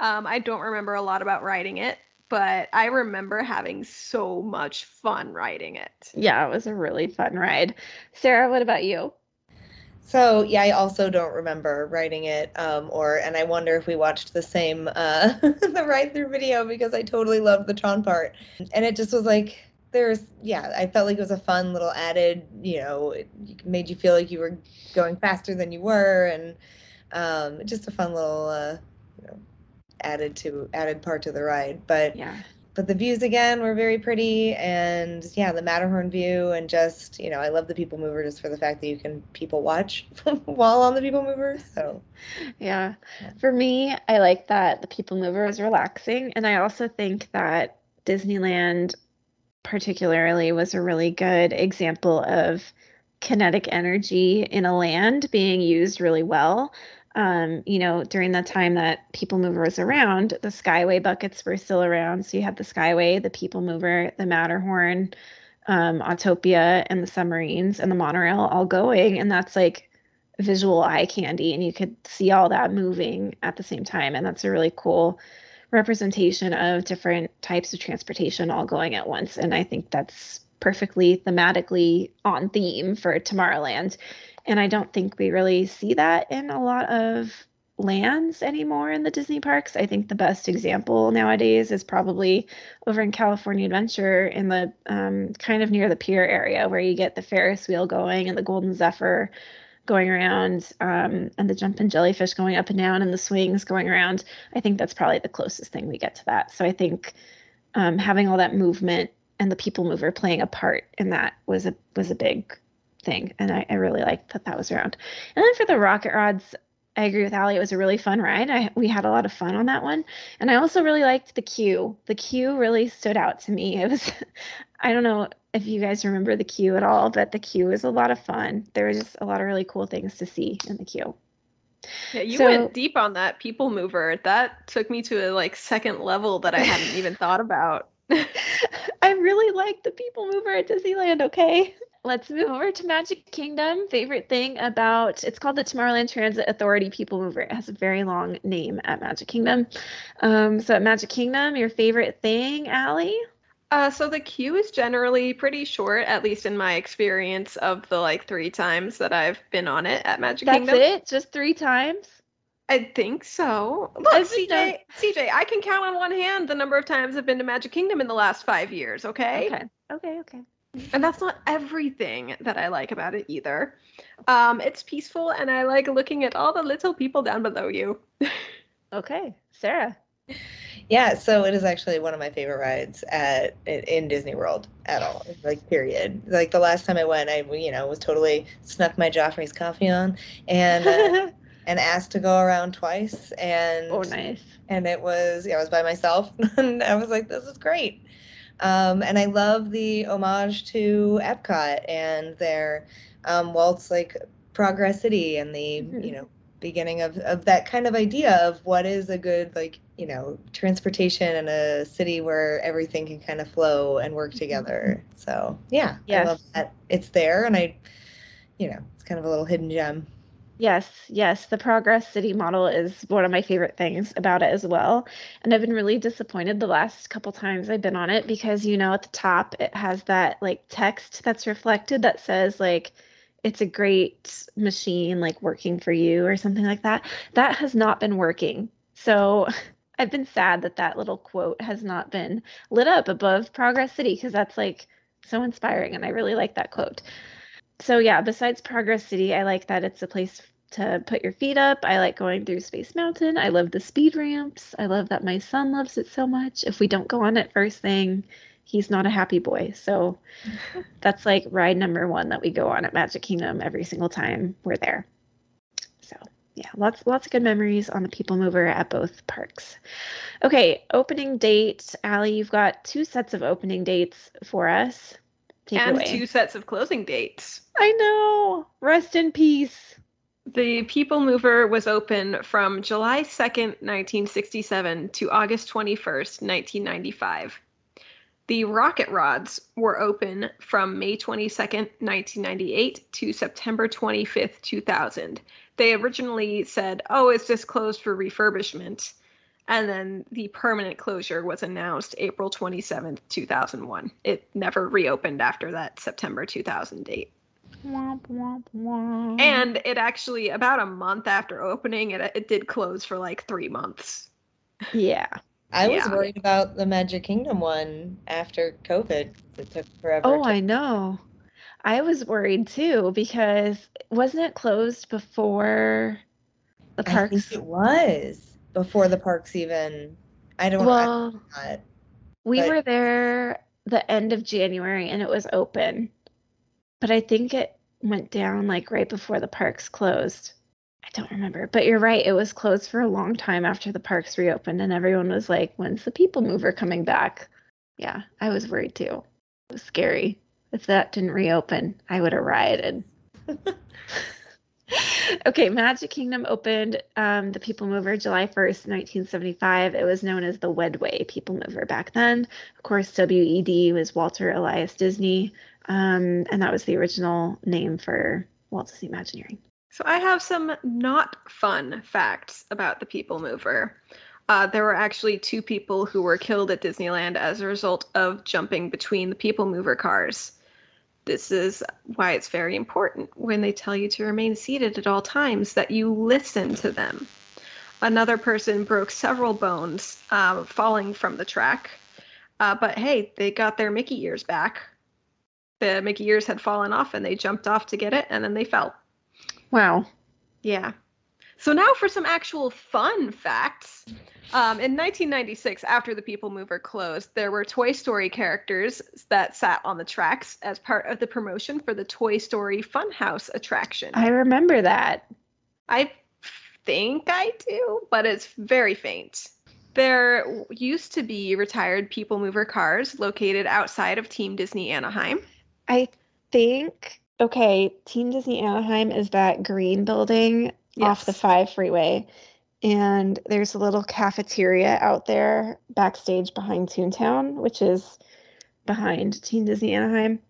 Um, I don't remember a lot about riding it, but I remember having so much fun riding it. Yeah, it was a really fun ride. Sarah, what about you? So yeah, I also don't remember writing it, um, or and I wonder if we watched the same uh, the ride through video because I totally loved the Tron part, and it just was like there's yeah i felt like it was a fun little added you know it made you feel like you were going faster than you were and um, just a fun little uh, you know, added to added part to the ride. But yeah. but the views again were very pretty and yeah the matterhorn view and just you know i love the people mover just for the fact that you can people watch while on the people mover so. Yeah. yeah. For me i like that the people mover is relaxing and i also think that disneyland particularly was a really good example of kinetic energy in a land being used really well. Um, you know, during the time that People Mover was around, the Skyway buckets were still around. So you had the Skyway, the People Mover, the Matterhorn, um, Autopia, and the submarines and the monorail all going. And that's like visual eye candy. And you could see all that moving at the same time. And that's a really cool representation of different types of transportation all going at once. And I think that's perfectly thematically on theme for Tomorrowland. And I don't think we really see that in a lot of lands anymore in the Disney parks. I think the best example nowadays is probably over in California Adventure in the um, kind of near the pier area where you get the Ferris wheel going and the Golden Zephyr going around um, and the jumping jellyfish going up and down and the swings going around. I think that's probably the closest thing we get to that. So I think um, having all that movement and the people mover playing a part in that was a was a big thing, and I, I really liked that that was around. And then for the rocket rods, I agree with Alli. It was a really fun ride. I, we had a lot of fun on that one. And I also really liked the queue. The queue really stood out to me. It was, I don't know if you guys remember the queue at all, but the queue was a lot of fun. There was just a lot of really cool things to see in the queue. Yeah, you so, went deep on that people mover. That took me to a like second level that I hadn't even thought about. I really like the people mover at Disneyland, okay? Let's move over to Magic Kingdom. Favorite thing about it's called the Tomorrowland Transit Authority People Mover. It has a very long name at Magic Kingdom. Um, so at Magic Kingdom, your favorite thing, Alli? Uh, so the queue is generally pretty short, at least in my experience of the like three times that I've been on it at Magic That's Kingdom. That's it? Just three times? I think so. Look, CJ, CJ, I can count on one hand the number of times I've been to Magic Kingdom in the last five years. Okay. Okay. Okay. Okay. And that's not everything that I like about it either. Um, it's peaceful, and I like looking at all the little people down below you. okay, Sarah. Yeah, so it is actually one of my favorite rides at in Disney World at all. Like period. Like the last time I went, I you know was totally snuck my Joffrey's coffee on and uh, and asked to go around twice. And oh, nice. And it was yeah, I was by myself, and I was like, this is great. Um, and I love the homage to Epcot and their um, Walt's like Progress City and the mm-hmm. you know beginning of, of that kind of idea of what is a good like you know transportation in a city where everything can kind of flow and work mm-hmm. together. So yeah yes. i love that it's there and i you know it's kind of a little hidden gem. Yes yes the progress city model is one of my favorite things about it as well. And i've been really disappointed the last couple times i've been on it because you know at the top it has that like text that's reflected that says like it's a great machine like working for you or something like that. That has not been working. So I've been sad that that little quote has not been lit up above Progress City because that's like so inspiring and I really like that quote. So yeah, besides Progress City, I like that it's a place to put your feet up. I like going through Space Mountain. I love the speed ramps. I love that my son loves it so much. If we don't go on it first thing, he's not a happy boy. So that's like ride number one that we go on at Magic Kingdom every single time we're there. So yeah, lots lots of good memories on the People Mover at both parks. Okay, opening date, Alli, you've got two sets of opening dates for us. Take and two sets of closing dates. I know. Rest in peace. The People Mover was open from July 2nd, 1967 to August 21st, 1995. The rocket rods were open from May 22nd, 1998 to September 25th, 2000. They originally said, oh, it's just closed for refurbishment. And then the permanent closure was announced April 27th, 2001. It never reopened after that September 2000 date. Womp, womp, womp. And it actually, about a month after opening, it, it did close for like three months. Yeah. I was worried about the Magic Kingdom one after COVID. It took forever. Oh, to- I know. I was worried too because wasn't it closed before the I parks? think it was before the parks even. I don't. well, I, not, we but- were there the end of January and it was open, but I think it went down like right before the parks closed. I don't remember, but you're right. It was closed for a long time after the parks reopened, and everyone was like, "When's the People Mover coming back?" Yeah, I was worried too. It was scary. If that didn't reopen, I would have rioted. okay, Magic Kingdom opened um, the People Mover July 1st, 1975. It was known as the Wedway People Mover back then. Of course, WED was Walter Elias Disney, um, and that was the original name for Walt Disney Imagineering. So I have some not fun facts about the People Mover. Uh, there were actually two people who were killed at Disneyland as a result of jumping between the People Mover cars. This is why it's very important when they tell you to remain seated at all times that you listen to them. Another person broke several bones uh, falling from the track, uh, but hey, they got their Mickey ears back. The Mickey ears had fallen off and they jumped off to get it and then they fell. Wow. Yeah. So now for some actual fun facts. Um, in 1996, after the People Mover closed, there were Toy Story characters that sat on the tracks as part of the promotion for the Toy Story Funhouse attraction. I remember that. I think I do, but it's very faint. There used to be retired People Mover cars located outside of Team Disney Anaheim. I think okay, Team Disney Anaheim is that green building off the 5 freeway. And there's a little cafeteria out there backstage behind Toontown, which is behind Team Disney Anaheim.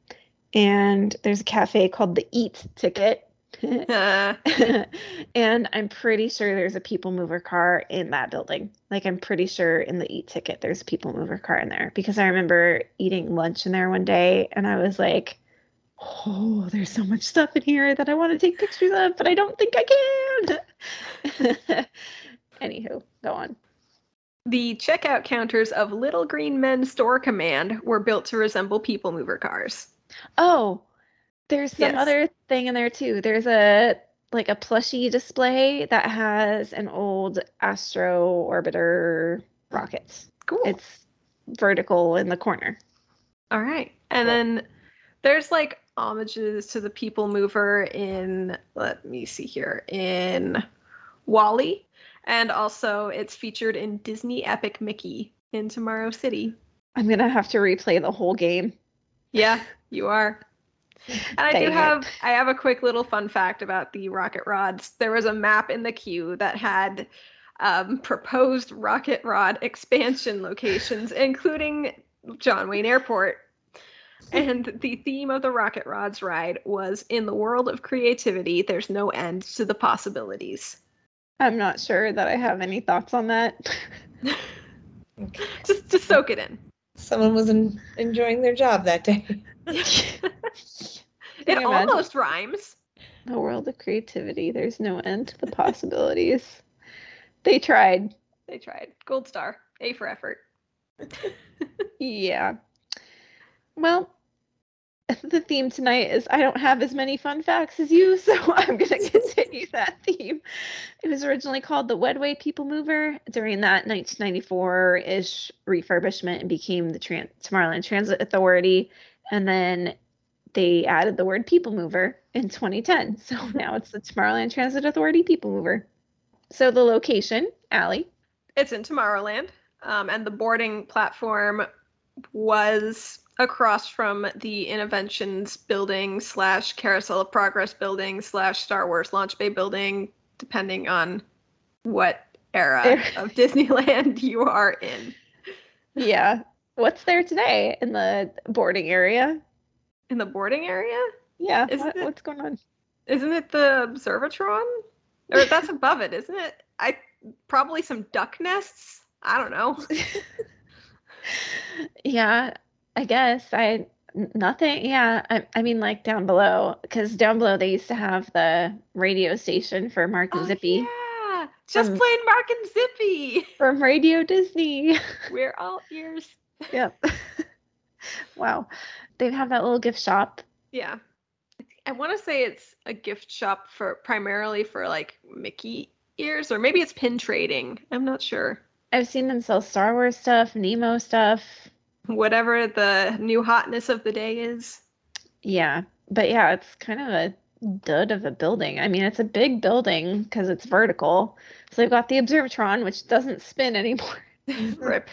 And there's a cafe called the Eat Ticket. And I'm pretty sure there's a people mover car in that building. Like I'm pretty sure in the eat ticket there's a people mover car in there because I remember eating lunch in there one day and I was like, "Oh, there's so much stuff in here that I want to take pictures of, but I don't think I can." Anywho, go on. the checkout counters of Little Green Men Store Command were built to resemble People Mover cars. Oh, there's some Yes. other thing in there too. There's a like a plushy display that has an old Astro Orbiter rocket. Cool. It's vertical in the corner. All right. And Cool. then there's like homages to the People Mover in, let me see here, in WALL-E. And also it's featured in Disney Epic Mickey in Tomorrow City. I'm gonna have to replay the whole game. Yeah, you are. And I do it. have I have a quick little fun fact about the rocket rods. There was a map in the queue that had um, proposed rocket rod expansion locations, including John Wayne Airport. And the theme of the Rocket Rods ride was in the world of creativity, there's no end to the possibilities. I'm not sure that I have any thoughts on that. Okay. Just just soak it in. Someone was en- enjoying their job that day. it Can you imagine? almost rhymes. The world of creativity. There's no end to the possibilities. they tried. They tried. Gold star. A for effort. yeah. Well, the theme tonight is I don't have as many fun facts as you, so I'm going to continue that theme. It was originally called the Wedway People Mover. During that 1994 ish refurbishment, and became the Tomorrowland Transit Authority. And then they added the word People Mover in 2010. So now it's the Tomorrowland Transit Authority People Mover. So the location, Alli. It's in Tomorrowland, um, and the boarding platform was across from the Innoventions building slash Carousel of Progress building slash Star Wars Launch Bay building, depending on what era of Disneyland you are in. Yeah. What's there today in the boarding area? In the boarding area? Yeah. What, it, what's going on? Isn't it the Observatron? Or that's above it, isn't it? I probably some duck nests. I don't know. yeah, I guess I nothing. Yeah, I, I mean like down below because down below they used to have the radio station for Mark and oh, Zippy. Yeah, just from, plain Mark and Zippy from Radio Disney. We're all ears. yep. wow, they have that little gift shop. Yeah, I want to say it's a gift shop for primarily for like Mickey ears, or maybe it's pin trading. I'm not sure. I've seen them sell Star Wars stuff, Nemo stuff whatever the new hotness of the day is. Yeah. But yeah, it's kind of a dud of a building. I mean, it's a big building because it's vertical. So they've got the Observatron, which doesn't spin anymore. Rip.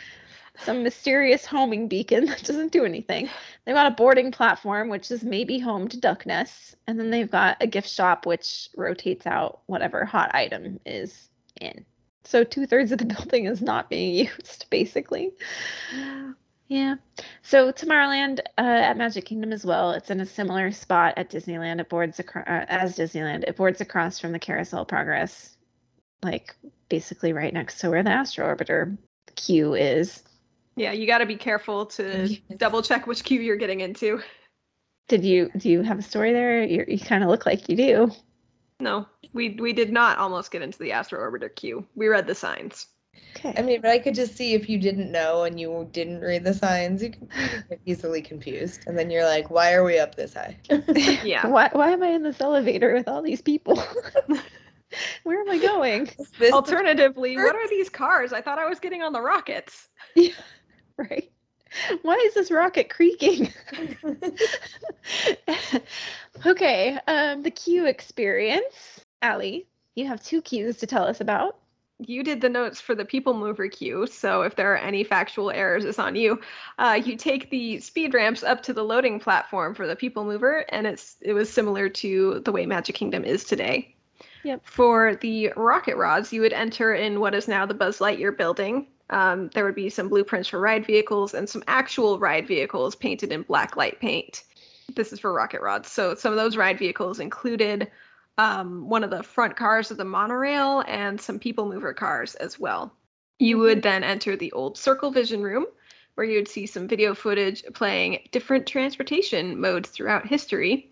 Some mysterious homing beacon that doesn't do anything. They've got a boarding platform, which is maybe home to duck nests. And then they've got a gift shop, which rotates out whatever hot item is in. So two thirds of the building is not being used, basically. Yeah. So Tomorrowland uh, at Magic Kingdom as well. It's in a similar spot at Disneyland. It boards across uh, as Disneyland. It boards across from the Carousel Progress, like basically right next to where the Astro Orbiter queue is. Yeah, you got to be careful to double check which queue you're getting into. Did you do you have a story there? You're, you kind of look like you do. No, we we did not almost get into the Astro Orbiter queue. We read the signs. Okay. I mean, but I could just see if you didn't know and you didn't read the signs, you could get easily confused. And then you're like, why are we up this high? yeah. Why, why am I in this elevator with all these people? Where am I going? Alternatively, what are these cars? I thought I was getting on the rockets. Yeah, right. Why is this rocket creaking? okay, um, the queue experience. Alli, you have two queues to tell us about you did the notes for the people mover queue, so if there are any factual errors, it's on you. Uh, you take the speed ramps up to the loading platform for the people mover, and it's it was similar to the way Magic Kingdom is today. Yep. For the rocket rods, you would enter in what is now the Buzz Lightyear building. Um, there would be some blueprints for ride vehicles and some actual ride vehicles painted in black light paint. This is for rocket rods. So some of those ride vehicles included um, one of the front cars of the monorail and some people mover cars as well. You mm-hmm. would then enter the old Circle Vision room where you'd see some video footage playing different transportation modes throughout history.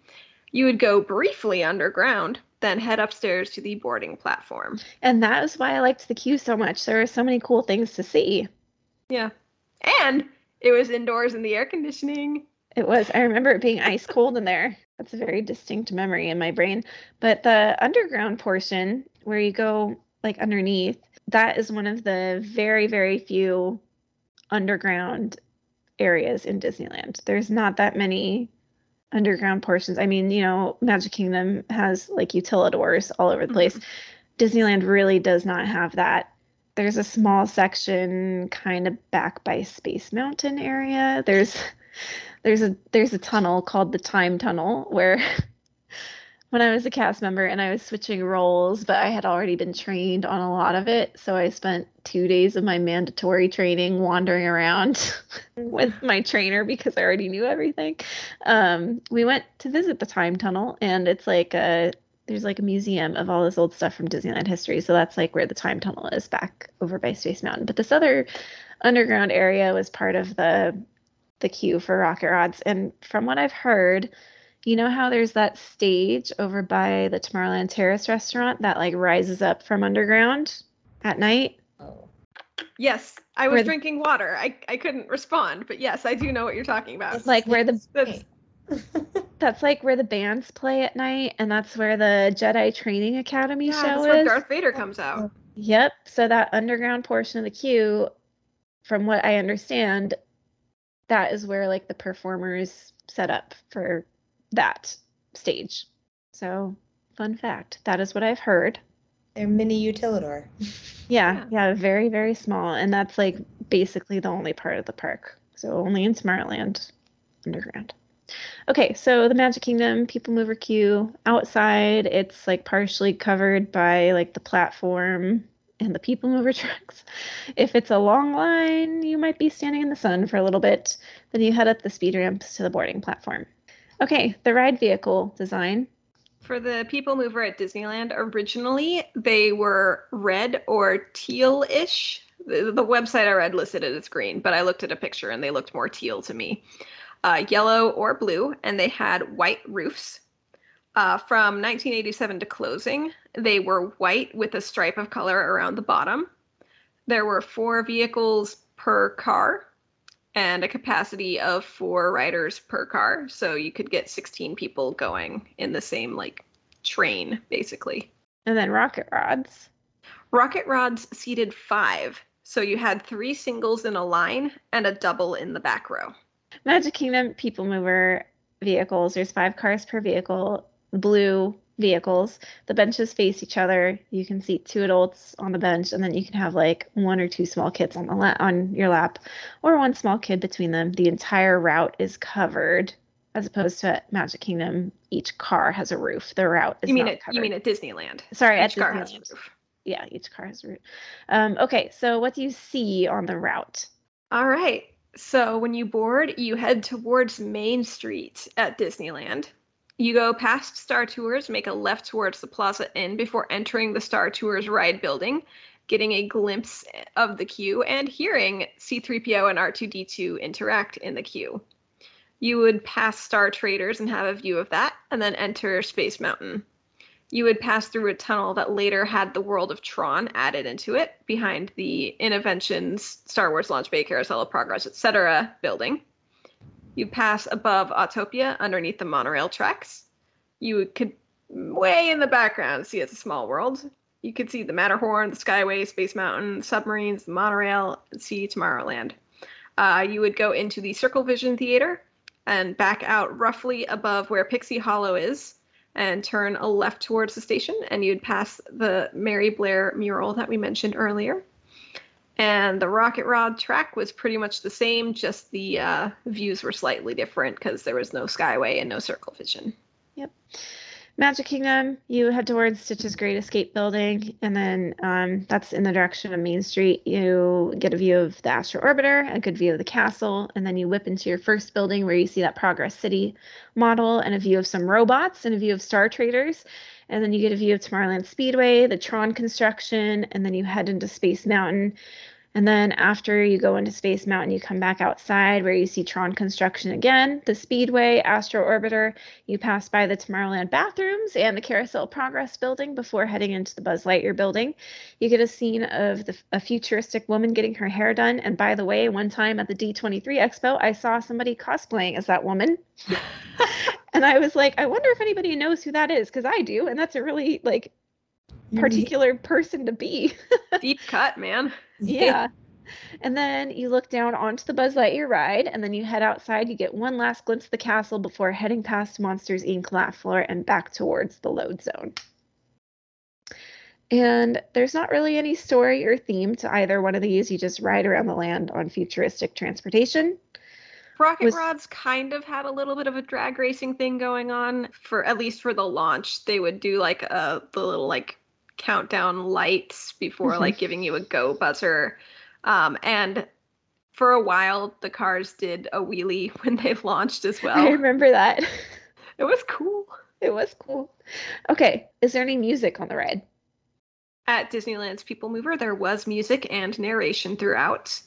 You would go briefly underground, then head upstairs to the boarding platform. And that is why I liked the queue so much. There were so many cool things to see. Yeah. And it was indoors in the air conditioning. It was. I remember it being ice cold in there. That's a very distinct memory in my brain. But the underground portion where you go like underneath, that is one of the very, very few underground areas in Disneyland. There's not that many underground portions. I mean, you know, Magic Kingdom has like utilidors all over the place. Mm-hmm. Disneyland really does not have that. There's a small section kind of back by Space Mountain area. There's there's a there's a tunnel called the time tunnel where when I was a cast member and I was switching roles, but I had already been trained on a lot of it. So I spent two days of my mandatory training wandering around with my trainer because I already knew everything. Um, we went to visit the time tunnel, and it's like a there's like a museum of all this old stuff from Disneyland history. So that's like where the time tunnel is back over by Space Mountain. But this other underground area was part of the the queue for rocket rods. And from what I've heard, you know how there's that stage over by the Tomorrowland Terrace restaurant that like rises up from underground at night? Oh. Yes, I was Where the- drinking water. I, I couldn't respond, but yes, I do know what you're talking about. Like where the That's, that's like where the bands play at night, and that's where the Jedi Training Academy yeah, show that's Where Darth Vader comes out. Yep. So that underground portion of the queue, from what I understand, that is where like the performers set up for that stage. So, fun fact. That is what I've heard. They're mini utilidor. Yeah, yeah, very, very small. And that's like basically the only part of the park. So only in Tomorrowland underground. Okay, so the Magic Kingdom People Mover queue outside, it's like partially covered by like the platform and the People Mover trucks. If it's a long line, you might be standing in the sun for a little bit. Then you head up the speed ramps to the boarding platform. Okay, the ride vehicle design. For the People Mover at Disneyland, originally they were red or teal-ish. The, the website I read listed it as green, but I looked at a picture and they looked more teal to me. Uh, yellow or blue, and they had white roofs. Uh, from 1987 to closing, they were white with a stripe of color around the bottom. There were four vehicles per car and a capacity of four riders per car. So you could get 16 people going in the same like train, basically. And then rocket rods. Rocket rods seated five. So you had three singles in a line and a double in the back row. Magic Kingdom People Mover vehicles. There's five cars per vehicle, blue vehicles. The benches face each other. You can seat two adults on the bench, and then you can have like one or two small kids on the la- on your lap, or one small kid between them. The entire route is covered, as opposed to at Magic Kingdom, each car has a roof. The route is You mean it? covered. You mean at Disneyland? Sorry, at Each car has a roof. Yeah, each car has a route. Um, okay, so what do you see on the route? All right. So when you board, you head towards Main Street at Disneyland. You go past Star Tours, make a left towards the Plaza Inn before entering the Star Tours ride building, getting a glimpse of the queue and hearing C3PO and R2D2 interact in the queue. You would pass Star Traders and have a view of that, and then enter Space Mountain. You would pass through a tunnel that later had the world of Tron added into it behind the Innoventions, Star Wars Launch Bay, Carousel of Progress, etc. building. You pass above Autopia underneath the monorail tracks. You could, way in the background, see it's a small world. You could see the Matterhorn, the Skyway, Space Mountain, submarines, the monorail, and see Tomorrowland. Uh, you would go into the Circle Vision Theater and back out roughly above where Pixie Hollow is and turn a left towards the station, and you'd pass the Mary Blair mural that we mentioned earlier. And the Rocket Rod track was pretty much the same, just the uh, views were slightly different because there was no Skyway and no Circle Vision. Yep. Magic Kingdom, you head towards Stitch's Great Escape building, and then um, that's in the direction of Main Street. You get a view of the Astro Orbiter, a good view of the castle, and then you whip into your first building where you see that Progress City model and a view of some robots and a view of Star Traders. And then you get a view of Tomorrowland Speedway, the Tron construction, and then you head into Space Mountain. And then after you go into Space Mountain, you come back outside where you see Tron construction again, the Speedway, Astro Orbiter. You pass by the Tomorrowland bathrooms and the Carousel Progress building before heading into the Buzz Lightyear building. You get a scene of the, a futuristic woman getting her hair done. And by the way, one time at the D23 Expo, I saw somebody cosplaying as that woman. and I was like, I wonder if anybody knows who that is because I do. And that's a really like particular person to be. Deep cut, man. yeah. And then you look down onto the Buzz Lightyear ride, and then you head outside. You get one last glimpse of the castle before heading past Monsters Inc. Laugh Floor and back towards the load zone. And there's not really any story or theme to either one of these. You just ride around the land on futuristic transportation. Rocket Was- Rods kind of had a little bit of a drag racing thing going on for at least for the launch. They would do like a the little like countdown lights before Mhm. like giving you a go buzzer. Um, and for a while the cars did a wheelie when they launched as well. I remember that. it was cool. it was cool. Okay, is there any music on the ride? At Disneyland's People Mover, there was music and narration throughout.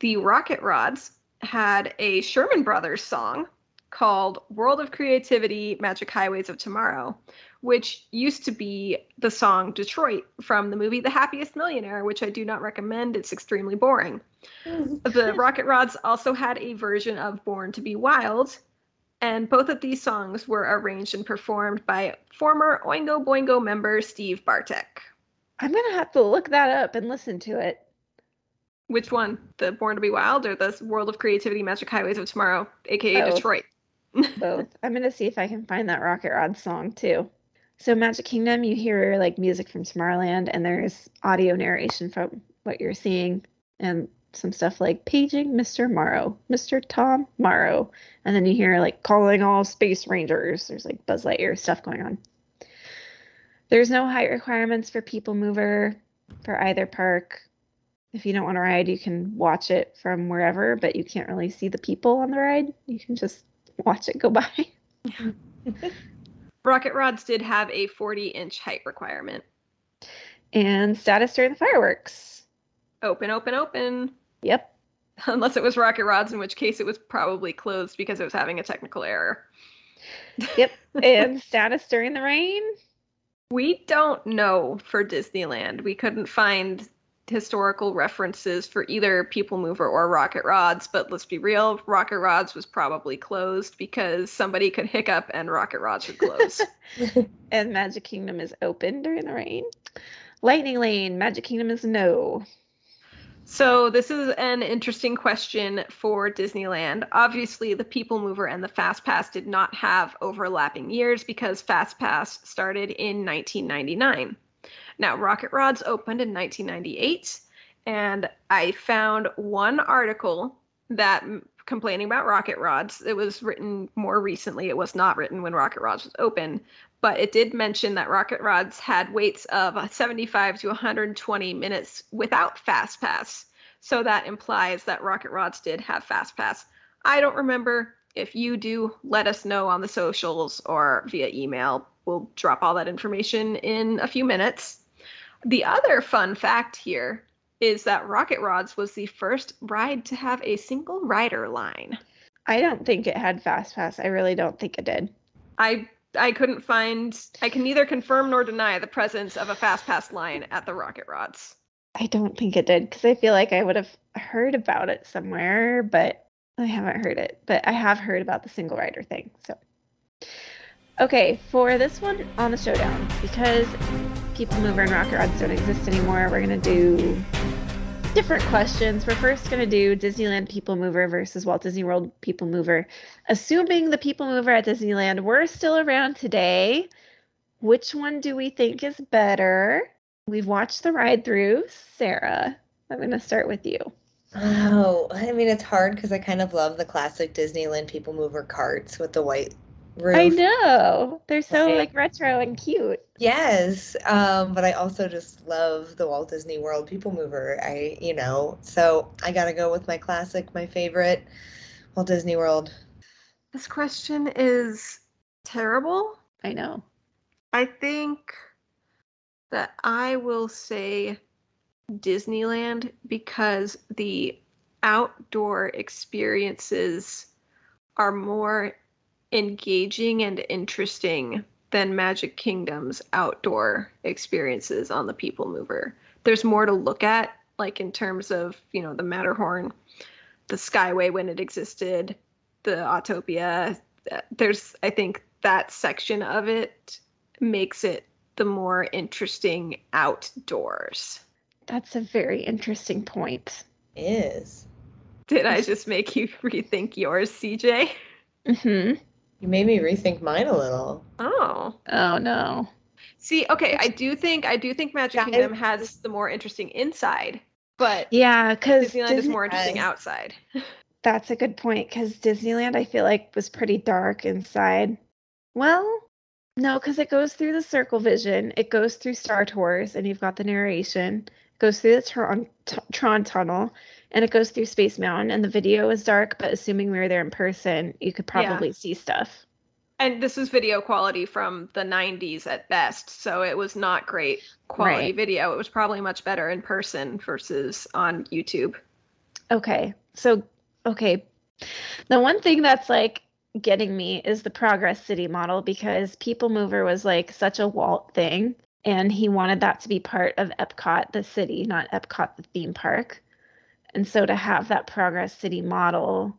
The Rocket Rods had a Sherman Brothers song called World of Creativity Magic Highways of Tomorrow, which used to be the song Detroit from the movie The Happiest Millionaire, which I do not recommend. It's extremely boring. Mm. the Rocket Rods also had a version of Born to Be Wild, and both of these songs were arranged and performed by former Oingo Boingo member Steve Bartek. I'm gonna have to look that up and listen to it. Which one? The Born to Be Wild or the World of Creativity Magic Highways of Tomorrow, aka Both. Detroit? Both. I'm gonna see if I can find that Rocket Rod song too. So Magic Kingdom, you hear like music from Tomorrowland, and there's audio narration from what you're seeing, and some stuff like paging Mr. Morrow, Mr. Tom Morrow, and then you hear like calling all space rangers. There's like Buzz Lightyear stuff going on. There's no height requirements for People Mover for either park. If you don't want to ride, you can watch it from wherever, but you can't really see the people on the ride. You can just watch it go by. Rocket Rods did have a 40 inch height requirement. And status during the fireworks. Open, open, open. Yep. Unless it was Rocket Rods, in which case it was probably closed because it was having a technical error. Yep. and status during the rain. We don't know for Disneyland. We couldn't find historical references for either People Mover or Rocket Rods, but let's be real, Rocket Rods was probably closed because somebody could hiccup and Rocket Rods would close. And Magic Kingdom is open during the rain. Lightning Lane, Magic Kingdom is no. So this is an interesting question for Disneyland. Obviously, the People Mover and the Fast Pass did not have overlapping years because Fast Pass started in 1999. Now, Rocket Rods opened in 1998, and I found one article that complaining about Rocket Rods. It was written more recently. It was not written when Rocket Rods was open, but it did mention that Rocket Rods had waits of 75 to 120 minutes without Fast Pass. So that implies that Rocket Rods did have Fast Pass. I don't remember. If you do, let us know on the socials or via email. We'll drop all that information in a few minutes. The other fun fact here is that Rocket Rods was the first ride to have a single rider line. I don't think it had Fast Pass. I really don't think it did. I I couldn't find I can neither confirm nor deny the presence of a fast pass line at the Rocket Rods. I don't think it did because I feel like I would have heard about it somewhere, but I haven't heard it. But I have heard about the single rider thing. So, okay, for this one on the showdown, because People Mover and Rocket Rods don't exist anymore, we're gonna do different questions. We're first gonna do Disneyland People Mover versus Walt Disney World People Mover. Assuming the People Mover at Disneyland were still around today, which one do we think is better? We've watched the ride through. Sarah, I'm going to start with you. Oh, I mean, it's hard because I kind of love the classic Disneyland People Mover carts with the white roof. I know. They're so Right. like retro and cute. Yes, um, but I also just love the Walt Disney World People Mover. I, you know, so I gotta go with my classic, my favorite, Walt Disney World. This question is terrible. I know. I think that I will say Disneyland because the outdoor experiences are more engaging and interesting than Magic Kingdom's outdoor experiences on the People Mover. There's more to look at, like in terms of, you know, the Matterhorn, the Skyway when it existed, the Autopia. There's, I think, that section of it makes it the more interesting outdoors. That's a very interesting point. Is Did I just make you rethink yours, CJ? Mm-hmm. You made me rethink mine a little. Oh. Oh no. See, okay, I do think I do think Magic Guys- Kingdom has the more interesting inside, but Yeah, because Disneyland is more interesting has- outside. That's a good point because Disneyland, I feel like, was pretty dark inside. Well, no, because it goes through the Circle Vision, it goes through Star Tours, and you've got the narration. It goes through the Tron, T- Tron Tunnel, and it goes through Space Mountain. And the video is dark, but assuming we were there in person, you could Yeah. probably see stuff. And this is video quality from the 90s at best, so it was not great quality Right. video. It was probably much better in person versus on YouTube. Okay, so okay, the one thing that's like getting me is the Progress City model because People Mover was like such a Walt thing. And he wanted that to be part of Epcot, the city, not Epcot, the theme park. And so to have that Progress City model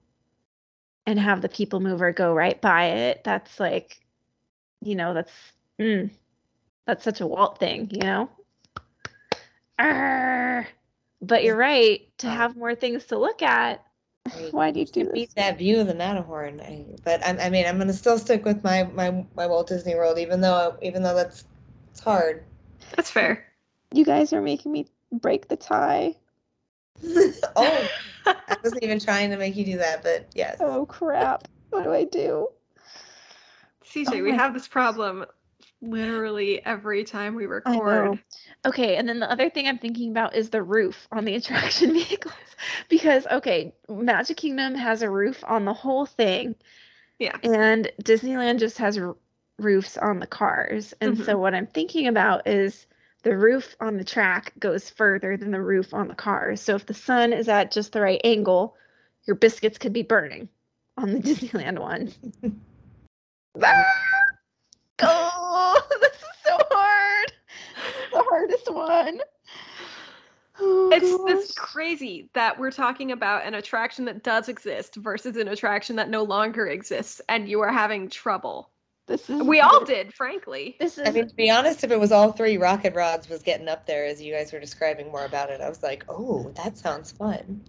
and have the People Mover go right by it, that's like, you know, that's mm, that's such a Walt thing, you know? Arr. But you're right, to have more things to look at. Right. Why do you do Beat that view of the Matterhorn. I, but I, I mean, I'm gonna still stick with my, my my Walt Disney World, even though even though that's it's hard. That's fair. You guys are making me break the tie. oh, I wasn't even trying to make you do that, but yes. Oh crap. What do I do? CJ, Oh we have this problem literally every time we record. Okay, and then the other thing I'm thinking about is the roof on the attraction vehicles. Because, okay, Magic Kingdom has a roof on the whole thing, Yeah. and Disneyland just has r- roofs on the cars. And so, mm-hmm. what I'm thinking about is the roof on the track goes further than the roof on the cars. So, if the sun is at just the right angle, your biscuits could be burning on the Disneyland one. Ah! Oh, this is so hard. The hardest one. Oh, It's it's gosh. crazy that we're talking about an attraction that does exist versus an attraction that no longer exists, and you are having trouble. This is We all did, frankly. This is I mean, to be honest, if it was all three, Rocket Rods was getting up there as you guys were describing more about it. I was like, oh, that sounds fun.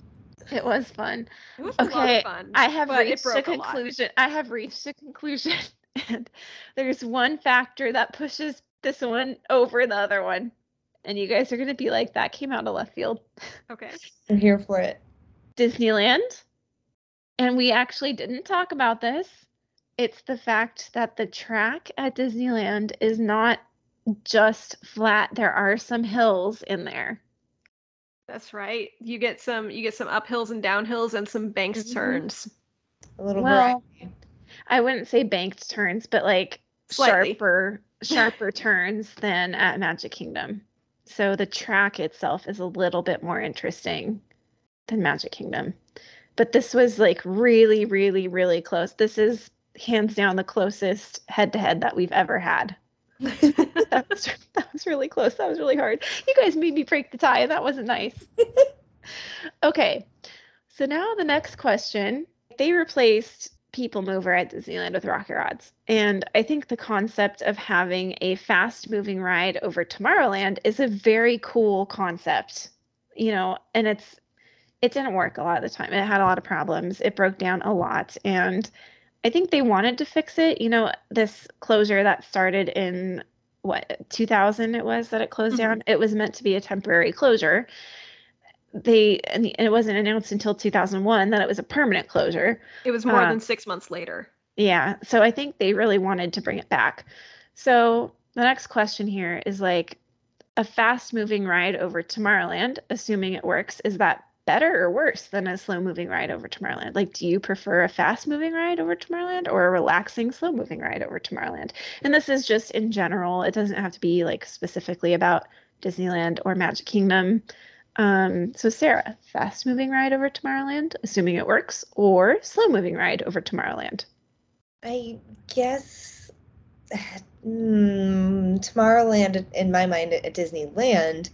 it was fun. It was a lot Okay, of fun. I have reached a broke a lot. conclusion. I have reached a conclusion. And there's one factor that pushes this one over the other one. And you guys are going to be like, that came out of left field. Okay. I'm here for it. Disneyland. And we actually didn't talk about this. It's the fact that the track at Disneyland is not just flat. There are some hills in there. That's right. You get some you get some uphills and downhills and some banked Mhm. turns. A little Well, variety. I wouldn't say banked turns, but like Slightly. sharper sharper turns than at Magic Kingdom. So the track itself is a little bit more interesting than Magic Kingdom. But this was like really, really, really close. This is hands down the closest head to head that we've ever had. that was that was really close. That was really hard. You guys made me break the tie, and that wasn't nice. okay, so now the next question: They replaced People Mover at Disneyland with Rocket Rods, and I think the concept of having a fast-moving ride over Tomorrowland is a very cool concept. You know, and it's it didn't work a lot of the time. It had a lot of problems. It broke down a lot, and I think they wanted to fix it. You know, this closure that started in what 2000 it was that it closed Mhm. down. It was meant to be a temporary closure. They and and it wasn't announced until 2001 that it was a permanent closure. It was more Uh, than six months later. Yeah, so I think they really wanted to bring it back. So the next question here is like a fast moving ride over Tomorrowland, assuming it works, is that better or worse than a slow moving ride over Tomorrowland? Like, do you prefer a fast moving ride over Tomorrowland or a relaxing slow moving ride over Tomorrowland? And this is just in general, it doesn't have to be like specifically about Disneyland or Magic Kingdom. Um, so Sarah, fast moving ride over Tomorrowland, assuming it works, or slow moving ride over Tomorrowland? I guess mm, Tomorrowland in my mind at Disneyland.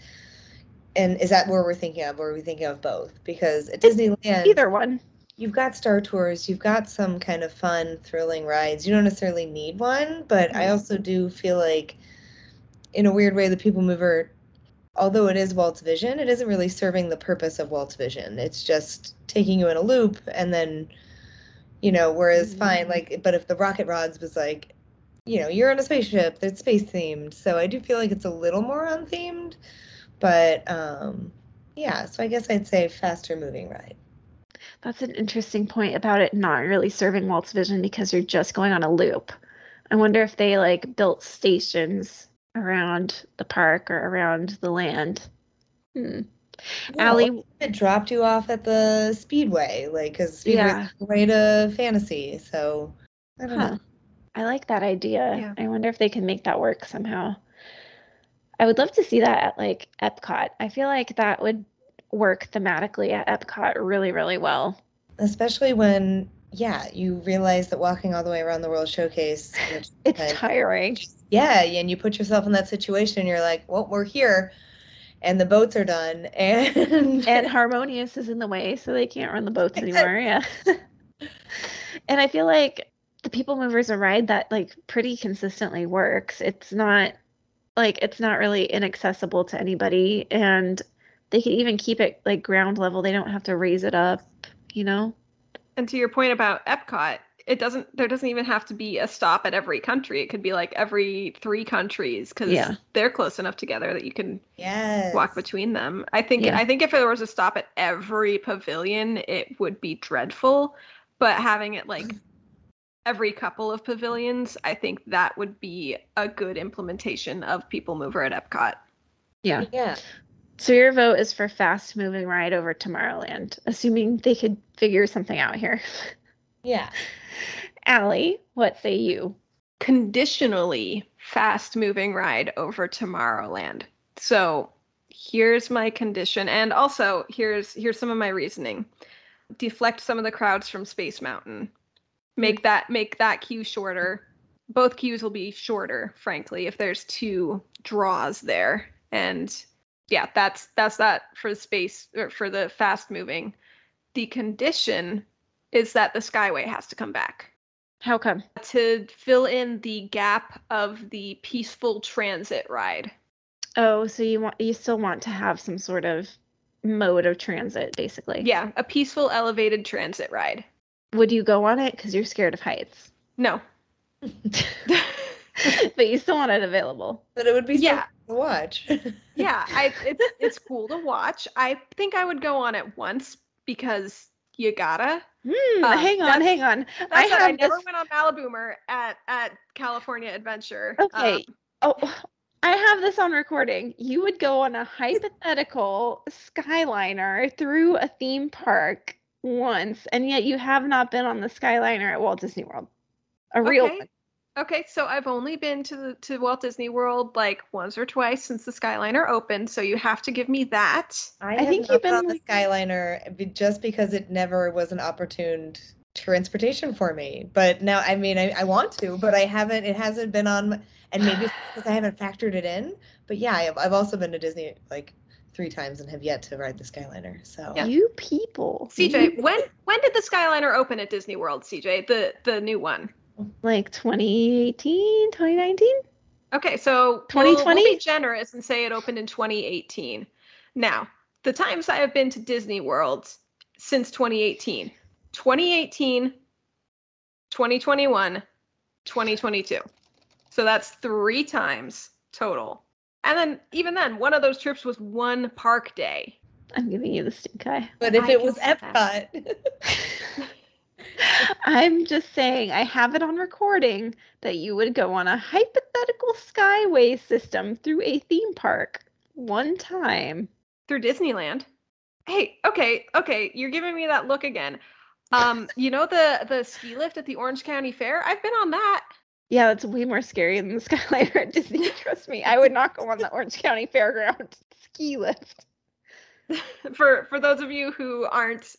And is that where we're thinking of? Or are we thinking of both? Because at Disneyland, Either one. you've got Star Tours, you've got some kind of fun, thrilling rides. You don't necessarily need one, but I Mhm. also do feel like, in a weird way, the People Mover, although it is Walt's vision, it isn't really serving the purpose of Walt's vision. It's just taking you in a loop and then, you know, whereas fine, Mhm. like, but if the Rocket Rods was like, you know, you're on a spaceship that's space themed, so I do feel like it's a little more unthemed, but um, yeah, so I guess I'd say faster moving ride. That's an interesting point about it not really serving Walt's vision because you're just going on a loop. I wonder if they like built stations around the park or around the land. Hmm. Yeah, Alli, it dropped you off at the speedway, like because speedway's Yeah. way to fantasy. So I don't Huh. know. I like that idea. Yeah. I wonder if they can make that work somehow. I would love to see that at like Epcot. I feel like that would work thematically at Epcot really, really well. Especially when yeah, you realize that walking all the way around the World Showcase, it's kind- tiring. yeah, and you put yourself in that situation, and you're like, well, we're here, and the boats are done, and and harmonious is in the way so they can't run the boats anymore yeah and i feel like the people movers a ride that like pretty consistently works it's not like it's not really inaccessible to anybody and they can even keep it like ground level they don't have to raise it up you know And to your point about Epcot, it doesn't there doesn't even have to be a stop at every country. It could be like every three countries because Yeah. they're close enough together that you can yes, walk between them. I think Yeah. I think if there was a stop at every pavilion, it would be dreadful. But having it like every couple of pavilions, I think that would be a good implementation of People Mover at Epcot. yeah yeah. so your vote is for fast moving ride over tomorrowland assuming they could figure something out here Yeah. Alli, what say you conditionally fast moving ride over Tomorrowland. So here's my condition and also here's here's some of my reasoning. Deflect some of the crowds from Space Mountain. Make that make that queue shorter. Both queues will be shorter, frankly, if there's two draws there. And yeah, that's that's that for the space or for the fast moving. The condition is that the Skyway has to come back how come to fill in the gap of the peaceful transit ride. Oh, so you want you still want to have some sort of mode of transit, basically. Yeah, a peaceful elevated transit ride. Would you go on it because you're scared of heights? No. but you still want it available. But it would be so Yeah. cool to watch. yeah, I it's it's cool to watch. I think I would go on it once because you gotta. Hmm, Uh, hang on, hang on. I I, I never this. went on Maliboomer at at California Adventure. Okay. Um, Oh, I have this on recording. You would go on a hypothetical Skyliner through a theme park once, and yet you have not been on the Skyliner at Walt Disney World. A real Okay. one. Okay, so I've only been to the, to Walt Disney World like once or twice since the Skyliner opened, so you have to give me that. I, I think you've been on been- the Skyliner just because it never was an opportune transportation for me. But now, I mean, I, I want to, but I haven't. It hasn't been on, and maybe because I haven't factored it in. But yeah, I've, I've also been to Disney like three times and have yet to ride the Skyliner. So Yeah. You people. CJ, when when did the Skyliner open at Disney World? CJ, the the new one. Like 2018, 2019? Okay, so we'll- We'll, 2020? be generous and say it opened in 2018. Now, the times I have been to Disney World since 2018 2018, 2021, 2022. So that's three times total. And then, even then, one of those trips was one park day. I'm giving you the stink eye. But if I it was. Epcot, I'm just saying, I have it on recording that you would go on a hypothetical skyway system through a theme park one time. through Disneyland. Hey, okay, okay, you're giving me that look again. Um, you know the the ski lift at the Orange County Fair? I've been on that. Yeah, that's way more scary than the Skyliner at Disney. Trust me, I would not go on the Orange County Fairground ski lift. for for those of you who aren't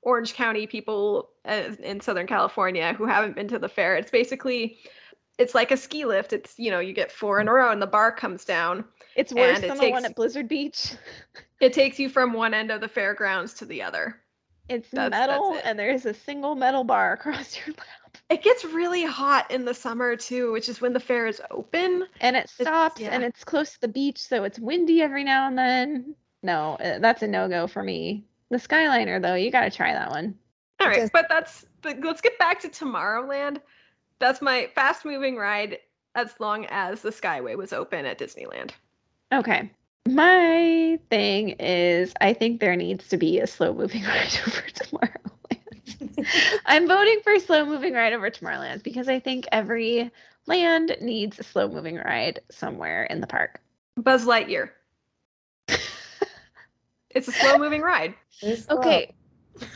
Orange County people uh, in Southern California who haven't been to the fair, it's basically it's like a ski lift. It's you know you get four in a row and the bar comes down. It's worse And it than the one at Blizzard Beach. It takes you from one end of the fairgrounds to the other. It's That's- metal, that's it. and there's a single metal bar across your lap. It gets really hot in the summer too, which is when the fair is open. And it stops, and yeah. it's close to the beach, so it's windy every now and then. No, uh, that's a no go for me. The Skyliner, though, you got to try that one. All right, but that's but let's get back to Tomorrowland. That's my fast moving ride as long as the Skyway was open at Disneyland. Okay. My thing is, I think there needs to be a slow moving ride over Tomorrowland. I'm voting for slow moving ride over Tomorrowland because I think every land needs a slow moving ride somewhere in the park. Buzz Lightyear. It's a slow moving ride. Okay.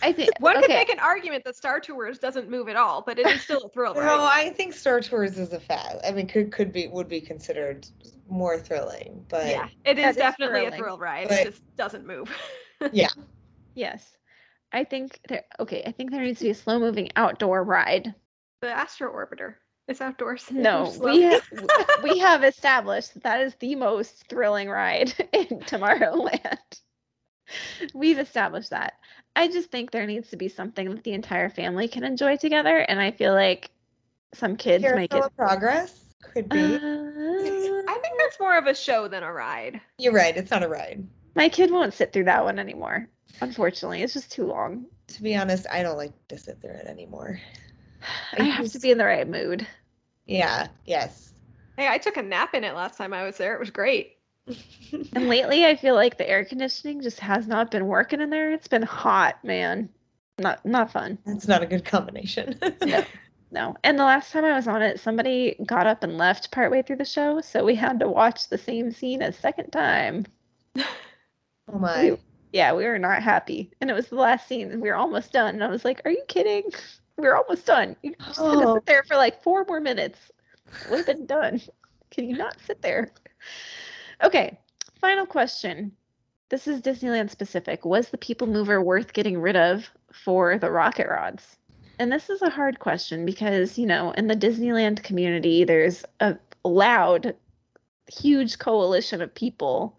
I think One okay. could make an argument that Star Tours doesn't move at all, but it is still a thrill No, ride. I think Star Tours is a fad. I mean, could could be would be considered more thrilling, but yeah, it is That is is definitely a thrill ride. But- It just doesn't move. Yeah. Yes. I think there. Okay, I think there needs to be a slow moving outdoor ride. The Astro Orbiter is outdoors. No, we ha- we have established that that is the most thrilling ride in Tomorrowland. We've established that. I just think there needs to be something that the entire family can enjoy together, and I feel like some kids make it. of Progress could be. Uh, I think that's more of a show than a ride. You're right. It's not a ride. my kid won't sit through that one anymore. Unfortunately, it's just too long. To be honest, I don't like to sit through it anymore. I have to be in the right mood. Yeah. Yes. Hey, I took a nap in it last time I was there. It was great. And lately, I feel like the air conditioning just has not been working in there. It's been hot, man. Not not fun. That's not a good combination. No. No. And the last time I was on it, somebody got up and left partway through the show, so we had to watch the same scene a second time. oh my. We- yeah, we were not happy. And it was the last scene, and we were almost done. And I was like, Are you kidding? We're almost done. You just had to Oh. sit there for like four more minutes. We've been done. Can you not sit there? Okay, final question. This is Disneyland specific. Was the people mover worth getting rid of for the rocket rods? And this is a hard question because, you know, in the Disneyland community, there's a loud, huge coalition of people.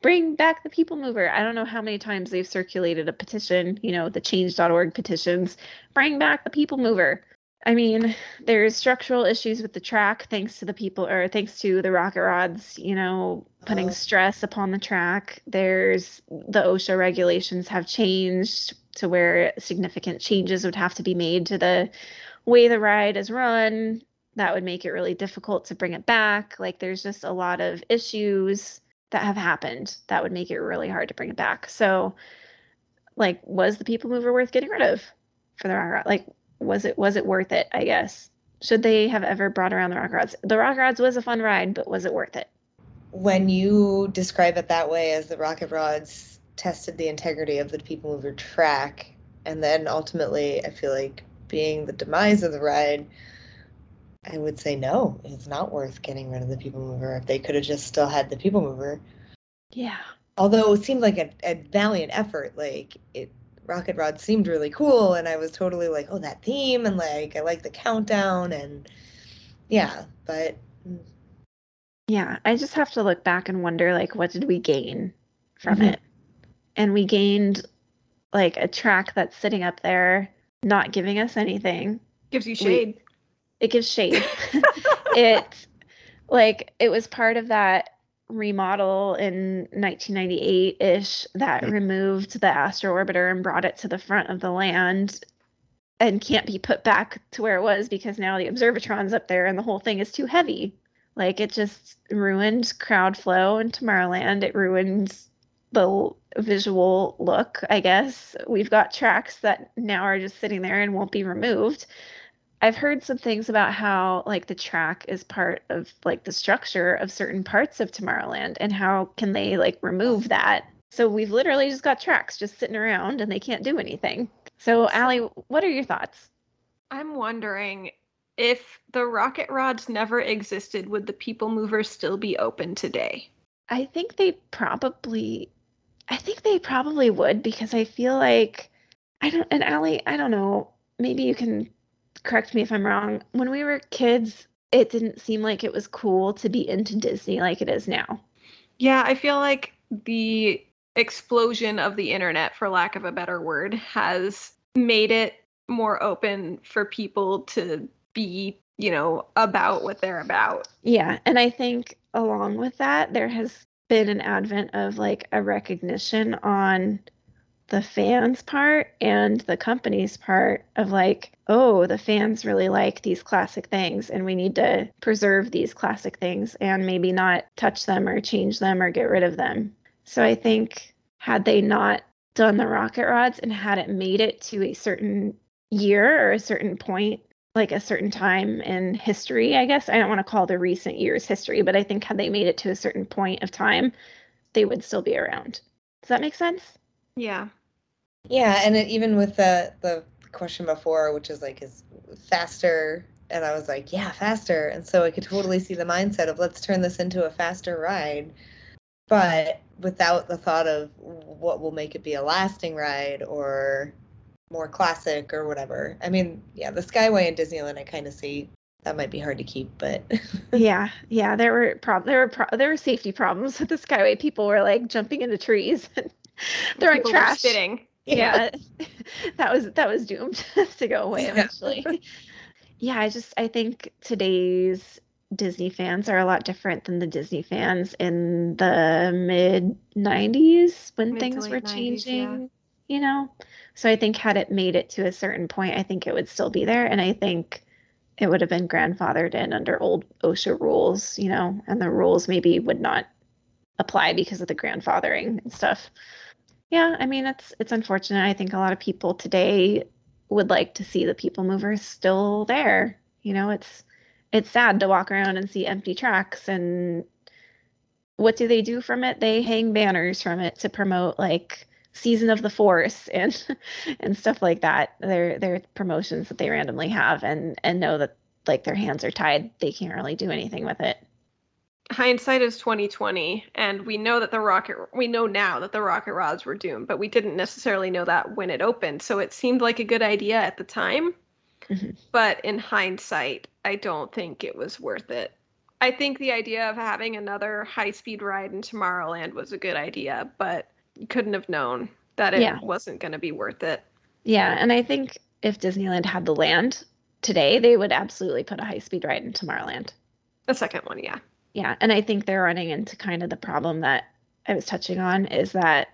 Bring back the people mover. I don't know how many times they've circulated a petition, you know, the change.org petitions. Bring back the people mover. I mean, there's structural issues with the track thanks to the people or thanks to the rocket rods, you know, putting Uh. stress upon the track. There's the OSHA regulations have changed to where significant changes would have to be made to the way the ride is run. That would make it really difficult to bring it back. Like there's just a lot of issues that have happened that would make it really hard to bring it back. So like was the people mover worth getting rid of for the rocket rod? Like was it was it worth it i guess? Should they have ever brought around the rock rods? The rock rods was a fun ride but was it worth it? When you describe it that way, as the rocket rods tested the integrity of the people mover track, and then ultimately, I feel like being the demise of the ride, I would say no, it's not worth getting rid of the people mover. If they could have just still had the people mover, yeah. Although it seemed like a, a valiant effort like it rocket rod seemed really cool and i was totally like oh that theme and like i like the countdown and yeah but yeah i just have to look back and wonder like what did we gain from Mhm. it and we gained like a track that's sitting up there not giving us anything Gives you shade. it gives shade it like it was part of that remodel in 1998-ish that Mhm. removed the astro orbiter and brought it to the front of the land and can't be put back to where it was because now the observatron's up there and the whole thing is too heavy. Like it just ruined crowd flow in tomorrowland. It ruins the visual look i guess. We've got tracks that now are just sitting there and won't be removed I've heard some things about how like the track is part of like the structure of certain parts of Tomorrowland and how can they like remove that? So we've literally just got tracks just sitting around and they can't do anything. So Alli, what are your thoughts? I'm wondering if the rocket rods never existed, would the people movers still be open today? I think they probably I think they probably would because I feel like I don't and Alli, I don't know, maybe you can correct me if I'm wrong. When we were kids, it didn't seem like it was cool to be into Disney like it is now. Yeah, I feel like the explosion of the internet, for lack of a better word, has made it more open for people to be, you know, about what they're about. Yeah, and I think along with that, there has been an advent of like a recognition on the fans' part and the company's part of like, oh, the fans really like these classic things, and we need to preserve these classic things and maybe not touch them or change them or get rid of them. So I think had they not done the rocket rods and had it made it to a certain year or a certain point like a certain time in history, I guess. I don't want to call the recent years history, but I think had they made it to a certain point of time, they would still be around. Does that make sense? Yeah. yeah and it, even with the the question before which is like is faster and i was like yeah faster and so i could totally see the mindset of let's turn this into a faster ride but without the thought of what will make it be a lasting ride or more classic or whatever. I mean, yeah, the Skyway in Disneyland, I kind of see that might be hard to keep, but yeah, yeah, there were prob- there were pro- there were safety problems with the Skyway. People were like jumping into trees, and throwing People were trash. spitting. Yeah, that was that was doomed to go away Yeah. eventually. yeah, I just I think today's Disney fans are a lot different than the Disney fans in the mid 90s when Mid things were late 90s, yeah. changing, you know. So I think had it made it to a certain point, I think it would still be there and I think it would have been grandfathered in under old OSHA rules, you know, and the rules maybe would not apply because of the grandfathering and stuff. Yeah, I mean it's it's unfortunate. I think a lot of people today would like to see the people movers still there. You know, it's it's sad to walk around and see empty tracks and what do they do from it? They hang banners from it to promote like season of the force and and stuff like that. They're they're promotions that they randomly have and and know that like their hands are tied. They can't really do anything with it. Hindsight is 2020, and we know that the rocket we know now that the rocket rods were doomed, but we didn't necessarily know that when it opened. So it seemed like a good idea at the time. Mhm. But in hindsight, I don't think it was worth it. I think the idea of having another high speed ride in Tomorrowland was a good idea, but you couldn't have known that it Yeah. wasn't going to be worth it. Yeah, and I think if Disneyland had the land today, they would absolutely put a high speed ride in Tomorrowland. The second one, yeah. Yeah, and I think they're running into kind of the problem that I was touching on is that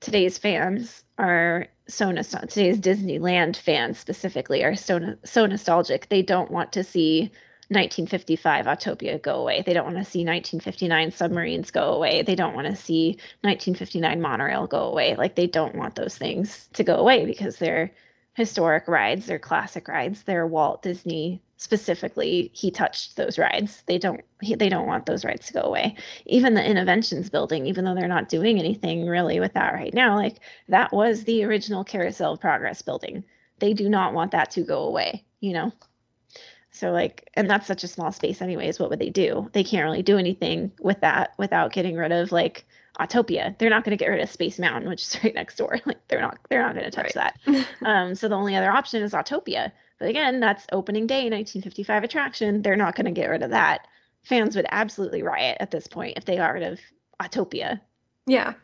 today's fans are so nostalgic. Today's Disneyland fans specifically are so so nostalgic. They don't want to see 1955 Autopia go away. They don't want to see 1959 submarines go away. They don't want to see 1959 monorail go away. Like they don't want those things to go away because they're historic rides, they're classic rides, they're Walt Disney specifically. He touched those rides. They don't he, they don't want those rides to go away. Even the Innoventions building, even though they're not doing anything really with that right now, like that was the original Carousel of Progress building. They do not want that to go away, you know. So like, and that's such a small space anyways. What would they do? They can't really do anything with that without getting rid of like Autopia. They're not going to get rid of Space Mountain, which is right next door. Like they're not they're not going to touch Right. that. Um, so the only other option is Autopia. But again, that's opening day 1955 attraction. They're not going to get rid of that. Fans would absolutely riot at this point if they got rid of Autopia. Yeah.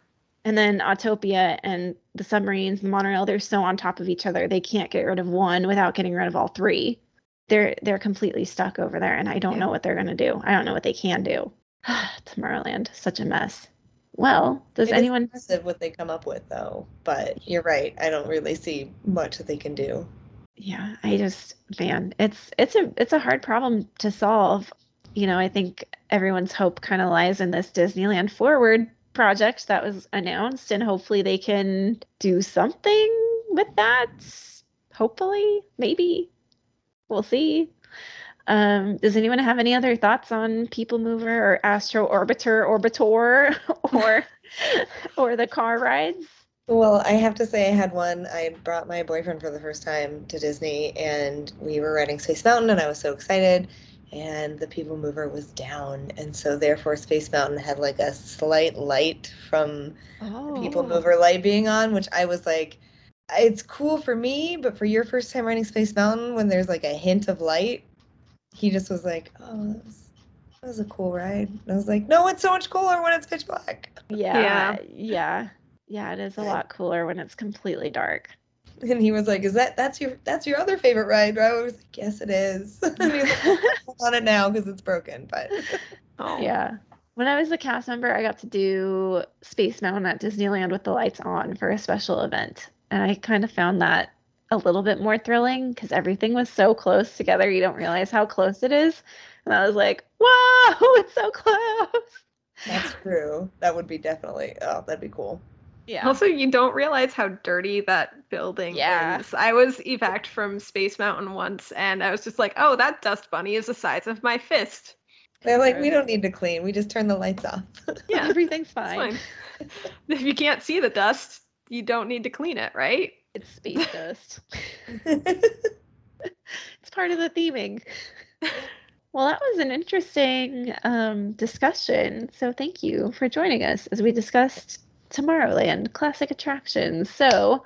And then Autopia and the submarines, the monorail, they're so on top of each other. They can't get rid of one without getting rid of all three. They're they're completely stuck over there, and I don't Yeah. know what they're gonna do. I don't know what they can do. Tomorrowland, such a mess. Well, does It anyone? impressive what they come up with though. But you're right. I don't really see much that they can do. Yeah, I just man, it's it's a it's a hard problem to solve. You know, I think everyone's hope kind of lies in this Disneyland Forward project that was announced, and hopefully they can do something with that. Hopefully, maybe we'll see. Um, does anyone have any other thoughts on People Mover or Astro Orbiter Orbitor or or the car rides? Well, I have to say I had one. I brought my boyfriend for the first time to Disney and we were riding Space Mountain and I was so excited and the People Mover was down and so therefore Space Mountain had like a slight light from Oh, the People Mover light being on, which I was like it's cool for me, but for your first time riding Space Mountain when there's like a hint of light, he just was like, "Oh, that was, that was a cool ride." And I was like, "No, it's so much cooler when it's pitch black." Yeah, yeah, yeah. It is a lot cooler when it's completely dark. And he was like, "Is that that's your that's your other favorite ride?" right? I was like, "Yes, it is." and he was like, "I'm on it now because it's broken." But Oh. Yeah. When I was a cast member, I got to do Space Mountain at Disneyland with the lights on for a special event. And I kind of found that a little bit more thrilling because everything was so close together. You don't realize how close it is. And I was like, whoa, it's so close. that's true. That would be definitely. Oh, that'd be cool. Yeah. Also, you don't realize how dirty that building Yeah. is. I was evac from Space Mountain once, and I was just like, "Oh, that dust bunny is the size of my fist." They're like, "We don't need to clean. We just turn the lights off." Yeah, Everything's fine. fine. if you can't see the dust, you don't need to clean it, right? It's space dust. It's part of the theming. Well, that was an interesting um, discussion. So thank you for joining us as we discussed Tomorrowland classic attractions. So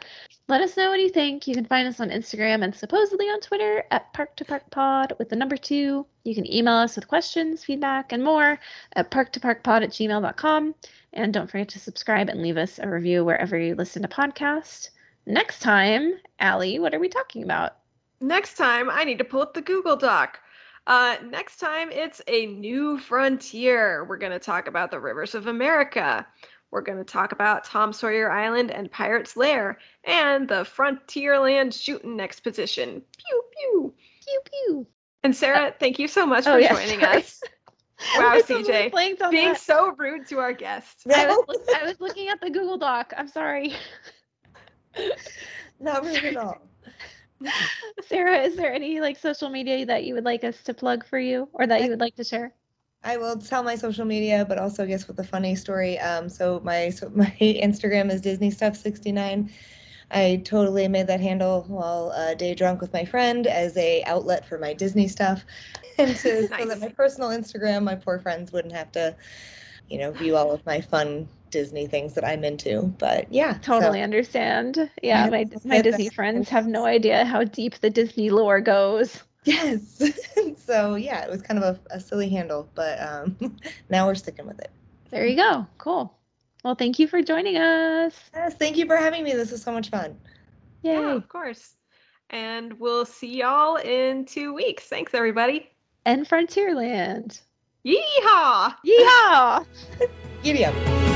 let us know what you think. You can find us on Instagram and supposedly on Twitter at Park to Park Pod with the number two. You can email us with questions, feedback, and more at parktoparkpod at gmail.com. And don't forget to subscribe and leave us a review wherever you listen to podcasts. Next time, Alli, what are we talking about? Next time, I need to pull up the Google Doc. Uh, next time, it's a new frontier. We're going to talk about the rivers of America. We're going to talk about Tom Sawyer Island and Pirate's Lair and the Frontierland Shooting Exposition. Pew, pew. Pew, pew. And Sarah, thank you so much Oh, for yes, joining sorry. us. Wow, I totally CJ. Being that. so rude to our guests. I was, I was looking at the Google Doc. I'm sorry. Not rude at all. Sarah, is there any like social media that you would like us to plug for you or that you would like to share? I will tell my social media, but also I guess with a funny story. Um, so my so my Instagram is Disney Stuff 69. I totally made that handle while uh, day drunk with my friend as a outlet for my Disney stuff, and to, so that my personal Instagram, my poor friends wouldn't have to, you know, view all of my fun Disney things that I'm into. But yeah, so- Totally understand. Yeah, Yeah, my my Disney that's- friends have no idea how deep the Disney lore goes. Yes. so yeah, it was kind of a, a silly handle, but um, now we're sticking with it. There you go. Cool. Well, thank you for joining us. Yes, thank you for having me. This was so much fun. Yay. Yeah, of course. And we'll see y'all in two weeks. Thanks, everybody. And Frontierland. Yeehaw! Yeehaw! Giddy up.